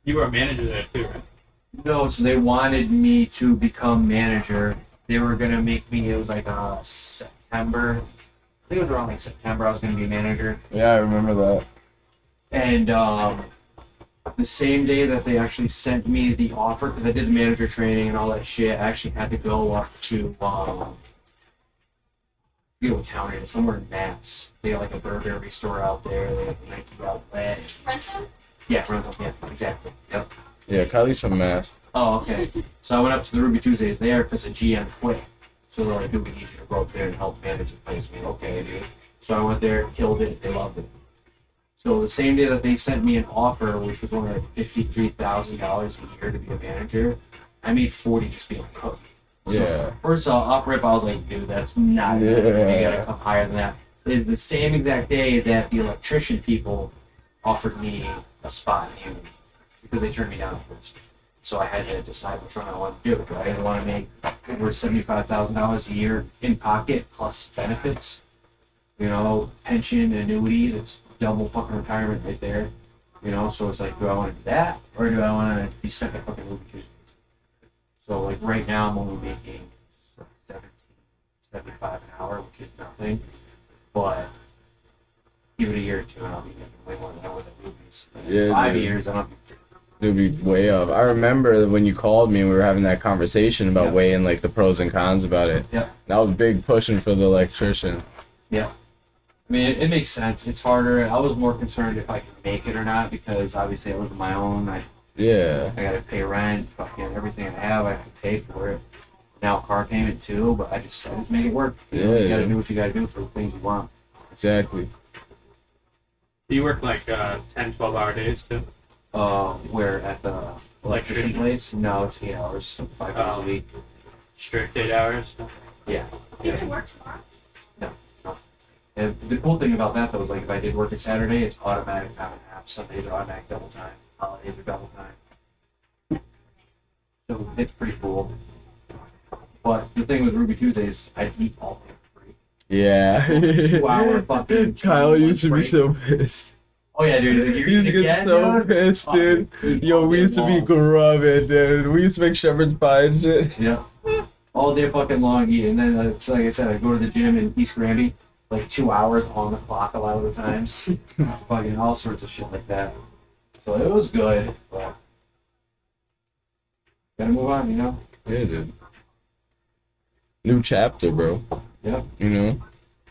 You were a manager there too, right? No, so they wanted me to become manager. They were gonna make me. It was like uh September. I think it was around like September. I was gonna be manager. Yeah, I remember that. And um, the same day that they actually sent me the offer, because I did the manager training and all that shit, I actually had to go up to um, you know what town it is, somewhere in Mass. They have like a Burberry store out there. They have a Nike outlet. Renton? Yeah, Wrentham, yeah, exactly. Yep. Yeah, Kylie's from Mass. Oh, okay. So I went up to the Ruby Tuesdays there because the GM quit. So they're like, dude, we need you to go up there and help manage the place. I'm like, okay, dude. So I went there, killed it, they loved it. So the same day that they sent me an offer, which was only like fifty-three thousand dollars a year to be a manager, I made forty just being a cook. So Yeah. First off, off rip, I was like, dude, that's not good. You Yeah. gotta come higher than that. It is the same exact day that the electrician people offered me a spot in Union because they turned me down first. So I had to decide which one I wanted to do. Do I want to make over seventy-five thousand dollars a year in pocket plus benefits? You know, pension, annuity, that's double fucking retirement right there. You know, so it's like, do I want to do that or do I want to be stuck at fucking Ruby? So like right now, I'm only making like 17, 75 an hour, which is nothing. But give it a year or two, and I'll be making way more than I would at Ruby's. Yeah, five dude. years, and I'll be It'd be way up. I remember when you called me, and we were having that conversation about Yeah. weighing like the pros and cons about it. Yeah. That was big pushing for the electrician. Yeah. I mean, it, it makes sense. It's harder. I was more concerned if I could make it or not because obviously I live on my own. I, Yeah. I gotta pay rent, fucking everything I have. I have to pay for it. Now car payment too, but I just I just make it work. You, know, Yeah, you gotta do what you gotta do for the things you want. Exactly. Do you work like uh, 10, 12 hour days too? Uh, where at the electrician Electrician. place? No, it's eight hours, five days Oh. a week. Strict eight hours? Yeah. You have to work tomorrow. And the cool thing about that though is like if I did work a Saturday, it's automatic time and a half. Sundays are automatic double time. Holidays are double time. So it's pretty cool. But the thing with Ruby Tuesdays, I eat all day for free. Yeah. Two hour fucking Kyle used to be so pissed. Oh yeah, dude. Like, you're used to get so dude? pissed, dude. Eat Yo, we used to be grubbing, dude. We used to make shepherd's pie and shit. Yeah. All day fucking long eat. And then, uh, it's like I said, I go to the gym in East Granby, like two hours on the clock a lot of the times. fucking all sorts of shit like that. So it was good, but gotta move on, you know? Yeah, dude. New chapter, bro. Yep. You know?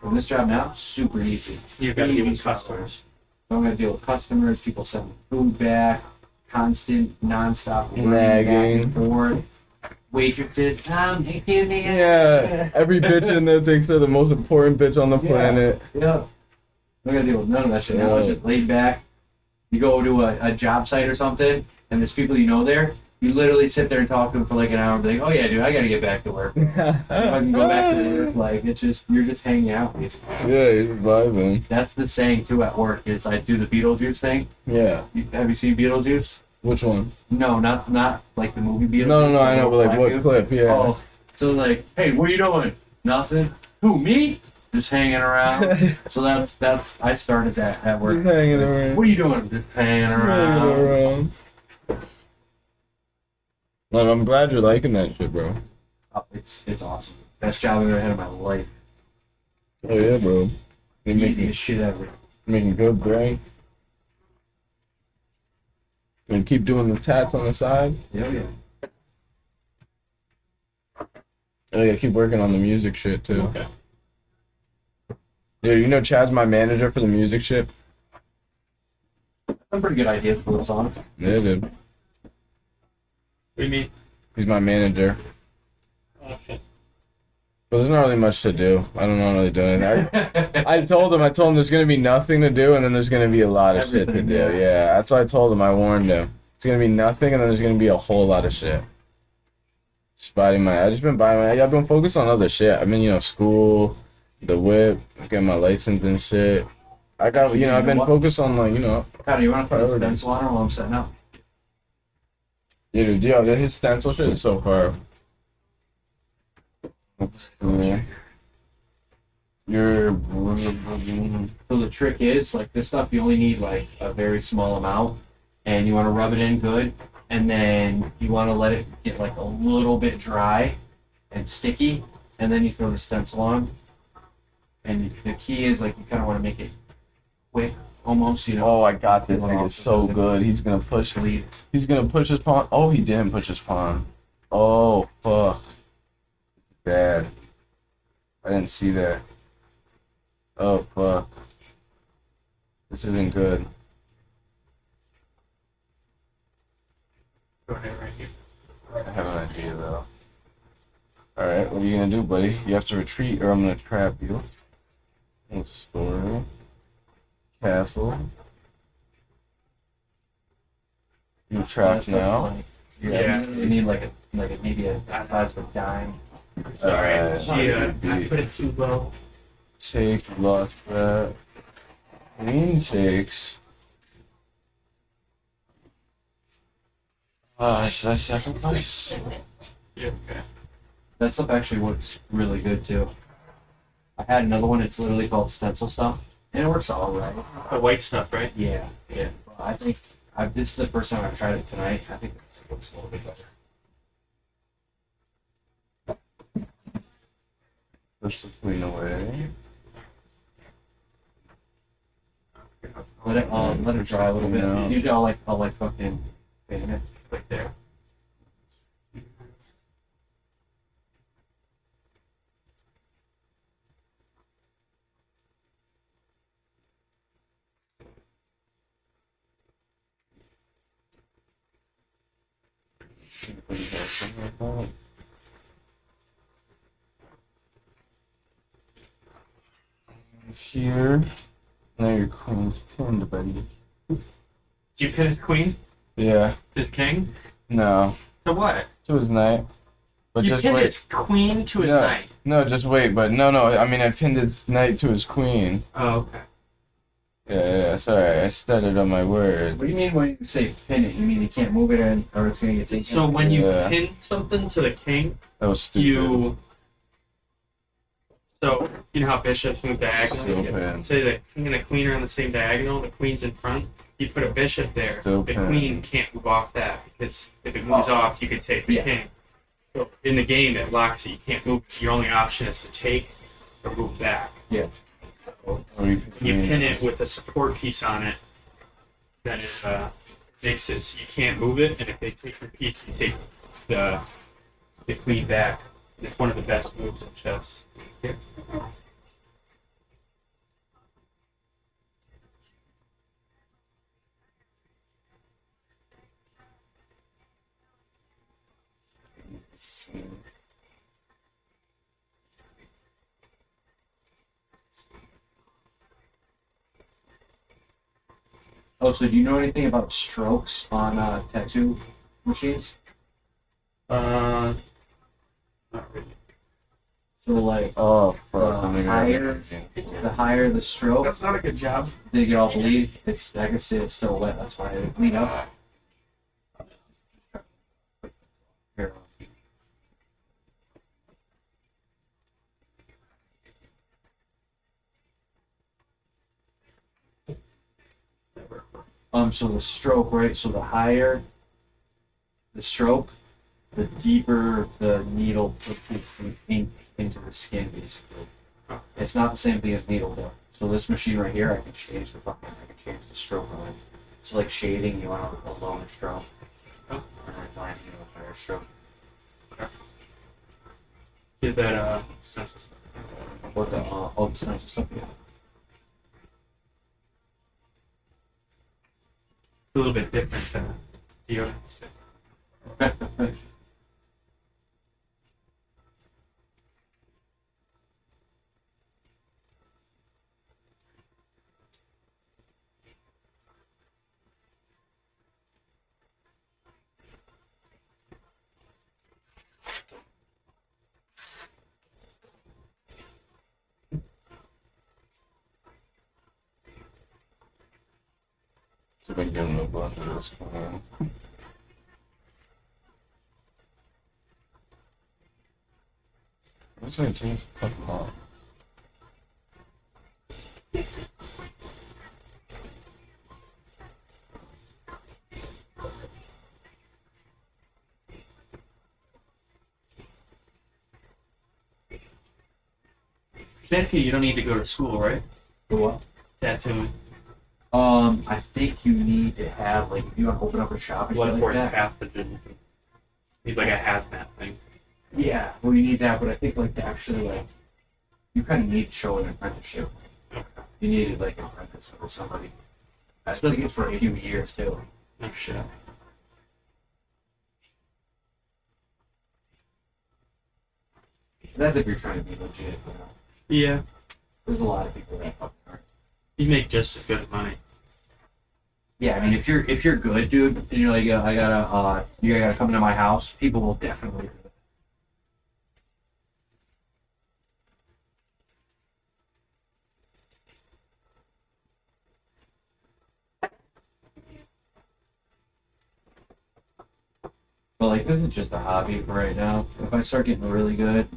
And this job now, super easy. You gotta give them Easy customers. I'm gonna deal with customers, people sending food back, constant, nonstop running Nagging. back and forth. Waitresses, um, excuse me. Yeah. Every bitch in there thinks they're the most important bitch on the Yeah. planet. Yeah. I'm gonna deal with none of that shit now. It's Yeah. just laid back. You go to a, a job site or something, and there's people you know there. You literally sit there and talk to them for like an hour and be like, oh yeah, dude, I gotta get back to work. I can go back to work. Like, it's just, you're just hanging out, basically. Yeah, he's vibing. That's the saying too at work is I do the Beetlejuice thing. Yeah. You, have you seen Beetlejuice? Which one? No, not not like the movie Beetlejuice. No, no, no, I know, but like what clip? Yeah. Oh, so like, hey, what are you doing? Nothing. Who me? Just hanging around. so that's that's I started that at Just work. hanging around. What are you doing? Just hanging Hanging around. around. I'm glad you're liking that shit, bro. Oh, it's it's awesome. Best job I've ever had in my life. Oh yeah, bro. You're making Easiest shit ever. making good brain. And keep doing the tats on the side. Yeah, yeah. Oh yeah, keep working on the music shit too. Okay. Dude, you know Chad's my manager for the music shit. Some pretty good ideas for those songs. Yeah, dude. We meet. He's my manager. Oh shit. But there's not really much to do. I don't know really do anything. I, I told him, I told him there's gonna be nothing to do, and then there's gonna be a lot of shit to Everything, do. yeah. Yeah, that's what I told him. I warned him. It's gonna be nothing, and then there's gonna be a whole lot of shit. Just buying my. I just been buying my. I've been focused on other shit. I mean, you know, school, the whip, get my license and shit. I got, you know, I've been focused on like, you know, How do you want to put a Priorities. stencil on her while I'm setting up? yeah, dude, yo, his stencil shit is so far. Yeah. You're. So the trick is like this stuff you only need like a very small amount and you want to rub it in good and then you want to let it get like a little bit dry and sticky and then you throw the stencil on and the key is like you kind of want to make it quick almost you know Oh, I got this nigga so good. He's gonna push. He's gonna push his pawn. Oh, he didn't push his pawn. Oh, fuck. Bad. I didn't see that. Oh, fuck. This isn't good. Go ahead right here. I have an idea, though. Alright, what are you gonna do, buddy? You have to retreat, or I'm gonna trap you. Story. Castle. You trapped now. yeah, Yeah. you need like a like a maybe a the size of a dime Sorry. Uh, She, uh, I put it too low. Take, lost that. Queen takes. Ah, is that second place? Yeah. Okay. that stuff actually works really good too I had another one it's literally called stencil stuff and it works all right The white stuff, right? Yeah, yeah. I think I, this is the first time I've tried it tonight. I think this looks a little bit better. Push the queen away. Let it um, let it dry a little bit. Yeah. Usually I'll like I'll like fucking fan it like there. Here. Now your queen's pinned, buddy. Did you pin his queen? Yeah. His king? No. To what? To his knight. But you just pinned wait. his queen to his Yeah. knight. No, just wait. But no, no. I mean, I pinned his knight to his queen. Oh, okay. Yeah, yeah. yeah, Sorry, I stuttered on my words. What do you mean when you say pin it? You mean you can't move it in, or it's gonna get taken? So when you Yeah. pin something to the king, That was stupid. you. So you know how bishops move diagonally. Stupid. Say the king and the queen are on the same diagonal. The queen's in front. You put a bishop there. The Stupid. queen can't move off that because if it moves Oh. off, you could take the Yeah. king. So in the game, it locks it. You can't move. Your only option is to take or move back. Or you You pin it with a support piece on it. Then it uh, makes it so you can't move it. And if they take your piece, you take the the queen back. And it's one of the best moves in chess. Oh, so do you know anything about strokes on uh, tattoo machines? Uh, not really. So like Oh, fuck. Uh, something higher. the higher the stroke, That's not a good job. they get all bleed. It's I can see it's still wet. That's why they clean up. Here. Um, so the stroke, right? So the higher the stroke, the deeper the needle pushes the ink into the skin, basically. It's not the same thing as needle though. So this machine right here, I can change the fucking, I can change the stroke on it. So like shading, you want a, a lower stroke. And refining, you want a higher stroke. Get that uh, census. What the, uh, oh, the of stuff, yeah. A little bit different than deodorant stick. So we give him a bunch of this queen. Looks like James fuck mom. Tattoo, you don't need to go to school, right? For what? Tattooing. Um, I think you need to have, like, if you want to open up a shop and shit like that. pathogens. and- Need like a hazmat thing. Yeah, well, you need that, but I think, like, to actually, like, you kind of need to show an apprenticeship. Okay. You needed, like, an apprentice with somebody. I think it's for a few years, too. No shit. That's if you're trying to be legit, you know. Yeah. There's a lot of people that fucking aren't. You make just as good as money. Yeah, I mean, if you're if you're good, dude, and you're like, I gotta, uh, you gotta come into my house. People will definitely. But like, this is just a hobby for right now. If I start getting really good,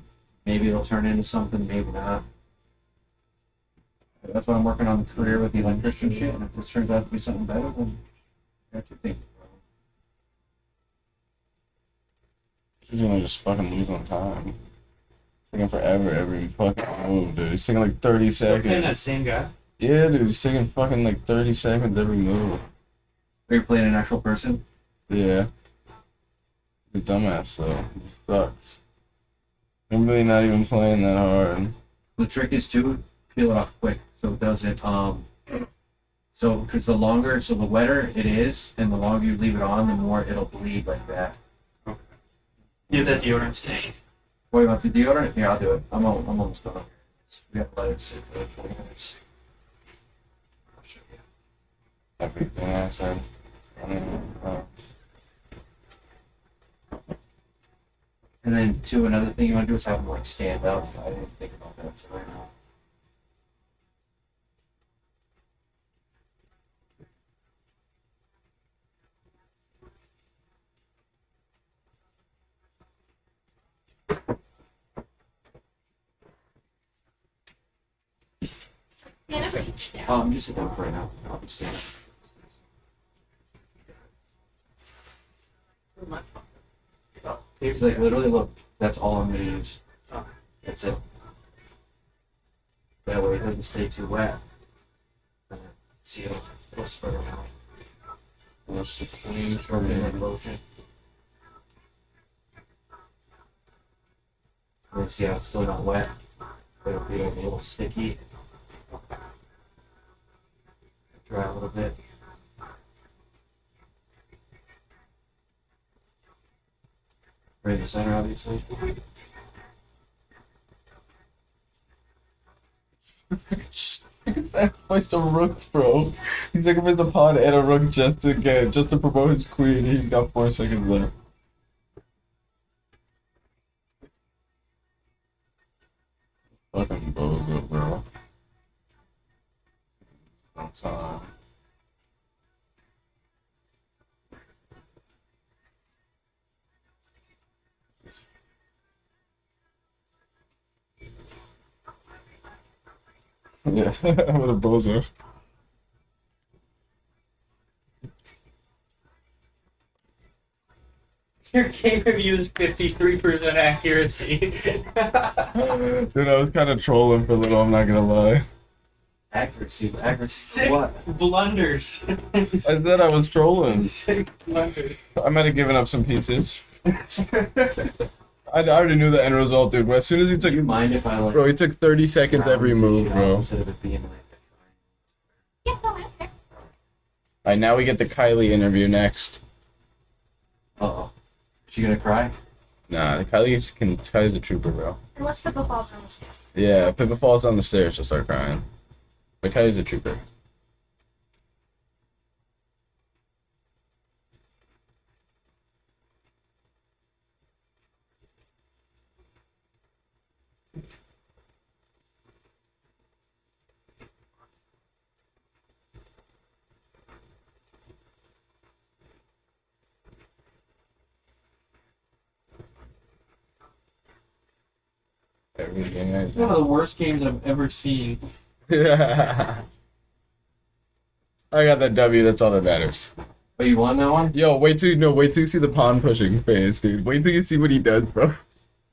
maybe it'll turn into something. Maybe not. That's why I'm working on the career with the electrician shit. And if this turns out to be something better, then That's your thing, bro. She's gonna just fucking lose on time. It's taking forever every fucking move, dude. He's taking like 30 Still playing that seconds. same guy. Yeah, dude, he's taking fucking like 30 seconds every move. Are you playing an actual person? Yeah. The dumbass, though. He sucks. I'm really not even playing that hard. The trick is to peel it off quick, so it doesn't. Um, so because the longer, so the wetter it is, and the longer you leave it on, the more it'll bleed like that. Give that deodorant stick. What about the deodorant? Yeah, I'll do it. I'm al- I'm almost done. We have to let it sit for like 20 minutes. I'll show you. Everything I said. I don't. And then two, another thing you want to do is have them like stand up. I didn't think about that so right now. Yeah, never eat that. Um, just sit down for right now. I'll be standing. It's like literally look. That's all I'm gonna use. That's it. That way it doesn't stay too wet. See it'll, it'll spread around. It'll Clean from in like And then see how it's still not wet. It'll be a little sticky. Dry a little bit. Right in the center, obviously. that voiced a rook, bro. He's with the pawn and a rook just to get just to promote his queen. He's got four seconds left. Fucking bozo, bro. Time. Yeah, what a bozo. Your game review is 53% accuracy. Dude, I was kind of trolling for a little, I'm not gonna lie. Accuracy, accuracy. Six What? blunders. I said I was trolling. Six blunders. I might have given up some pieces. I, I already knew the end result, dude. As soon as he took, Do you mind if I like? bro, he took 30 seconds every move, bro. Instead of it being like a Yeah, no, I. Alright, now we get the Kylie interview next. Uh oh. She gonna cry? Nah, Kylie's can Kylie's a trooper, bro. Unless Pippa falls on the stairs. Yeah, if Pippa falls down the stairs, she'll start crying. But Kylie's a trooper. Everything I It's one of the worst games I've ever seen. I got that W. That's all that matters. Oh, you won that one? Yo, wait till no, wait till you see the pawn pushing phase, dude. Wait till you see what he does, bro.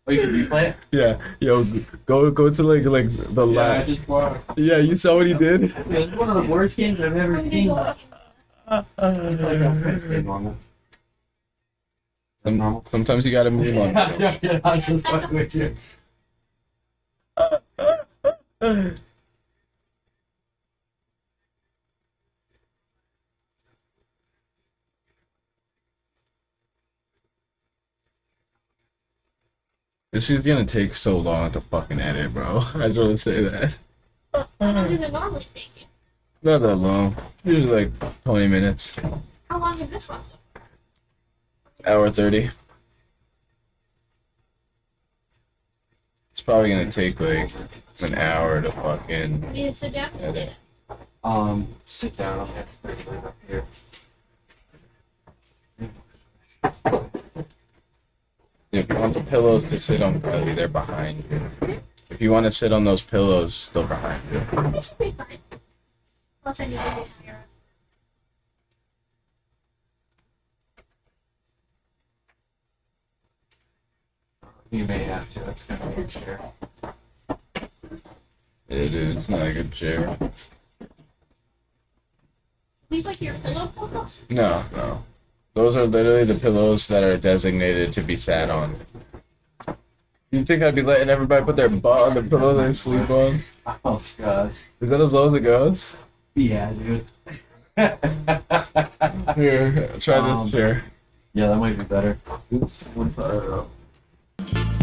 Oh, you can replay it? Yeah, yo, go go to like like the Yeah, I last. just bought. Yeah, you saw what he did. It's one of the worst games I've ever I'm gonna seen. go look I feel like I'll try to stay normal. That's Some, normal. sometimes you gotta move on. I'm joking, I'm just fucking with you. This is gonna take so long to fucking edit, bro. I just want to say that. How long does it normally take you? Not that long. Usually like 20 minutes. How long is this one? Hour 30. It's probably gonna take like an hour to fucking. You need to sit down Edit. Um, sit down. I'll have to bring it up here. If you want the pillows to sit on, Kylie, they're behind you. If you want to sit on those pillows, they're behind you. It should be fine. Unless I need to You may have to. That's gonna be a chair. Yeah, dude, it's not a good chair. These like your pillow pillows? No, no. Those are literally the pillows that are designated to be sat on. You think I'd be letting everybody put their butt on the pillow they sleep on? Oh gosh. Is that as low as it goes? Yeah, dude. Here, try Um, this chair. Yeah, that might be better. It's, I don't know. Thank you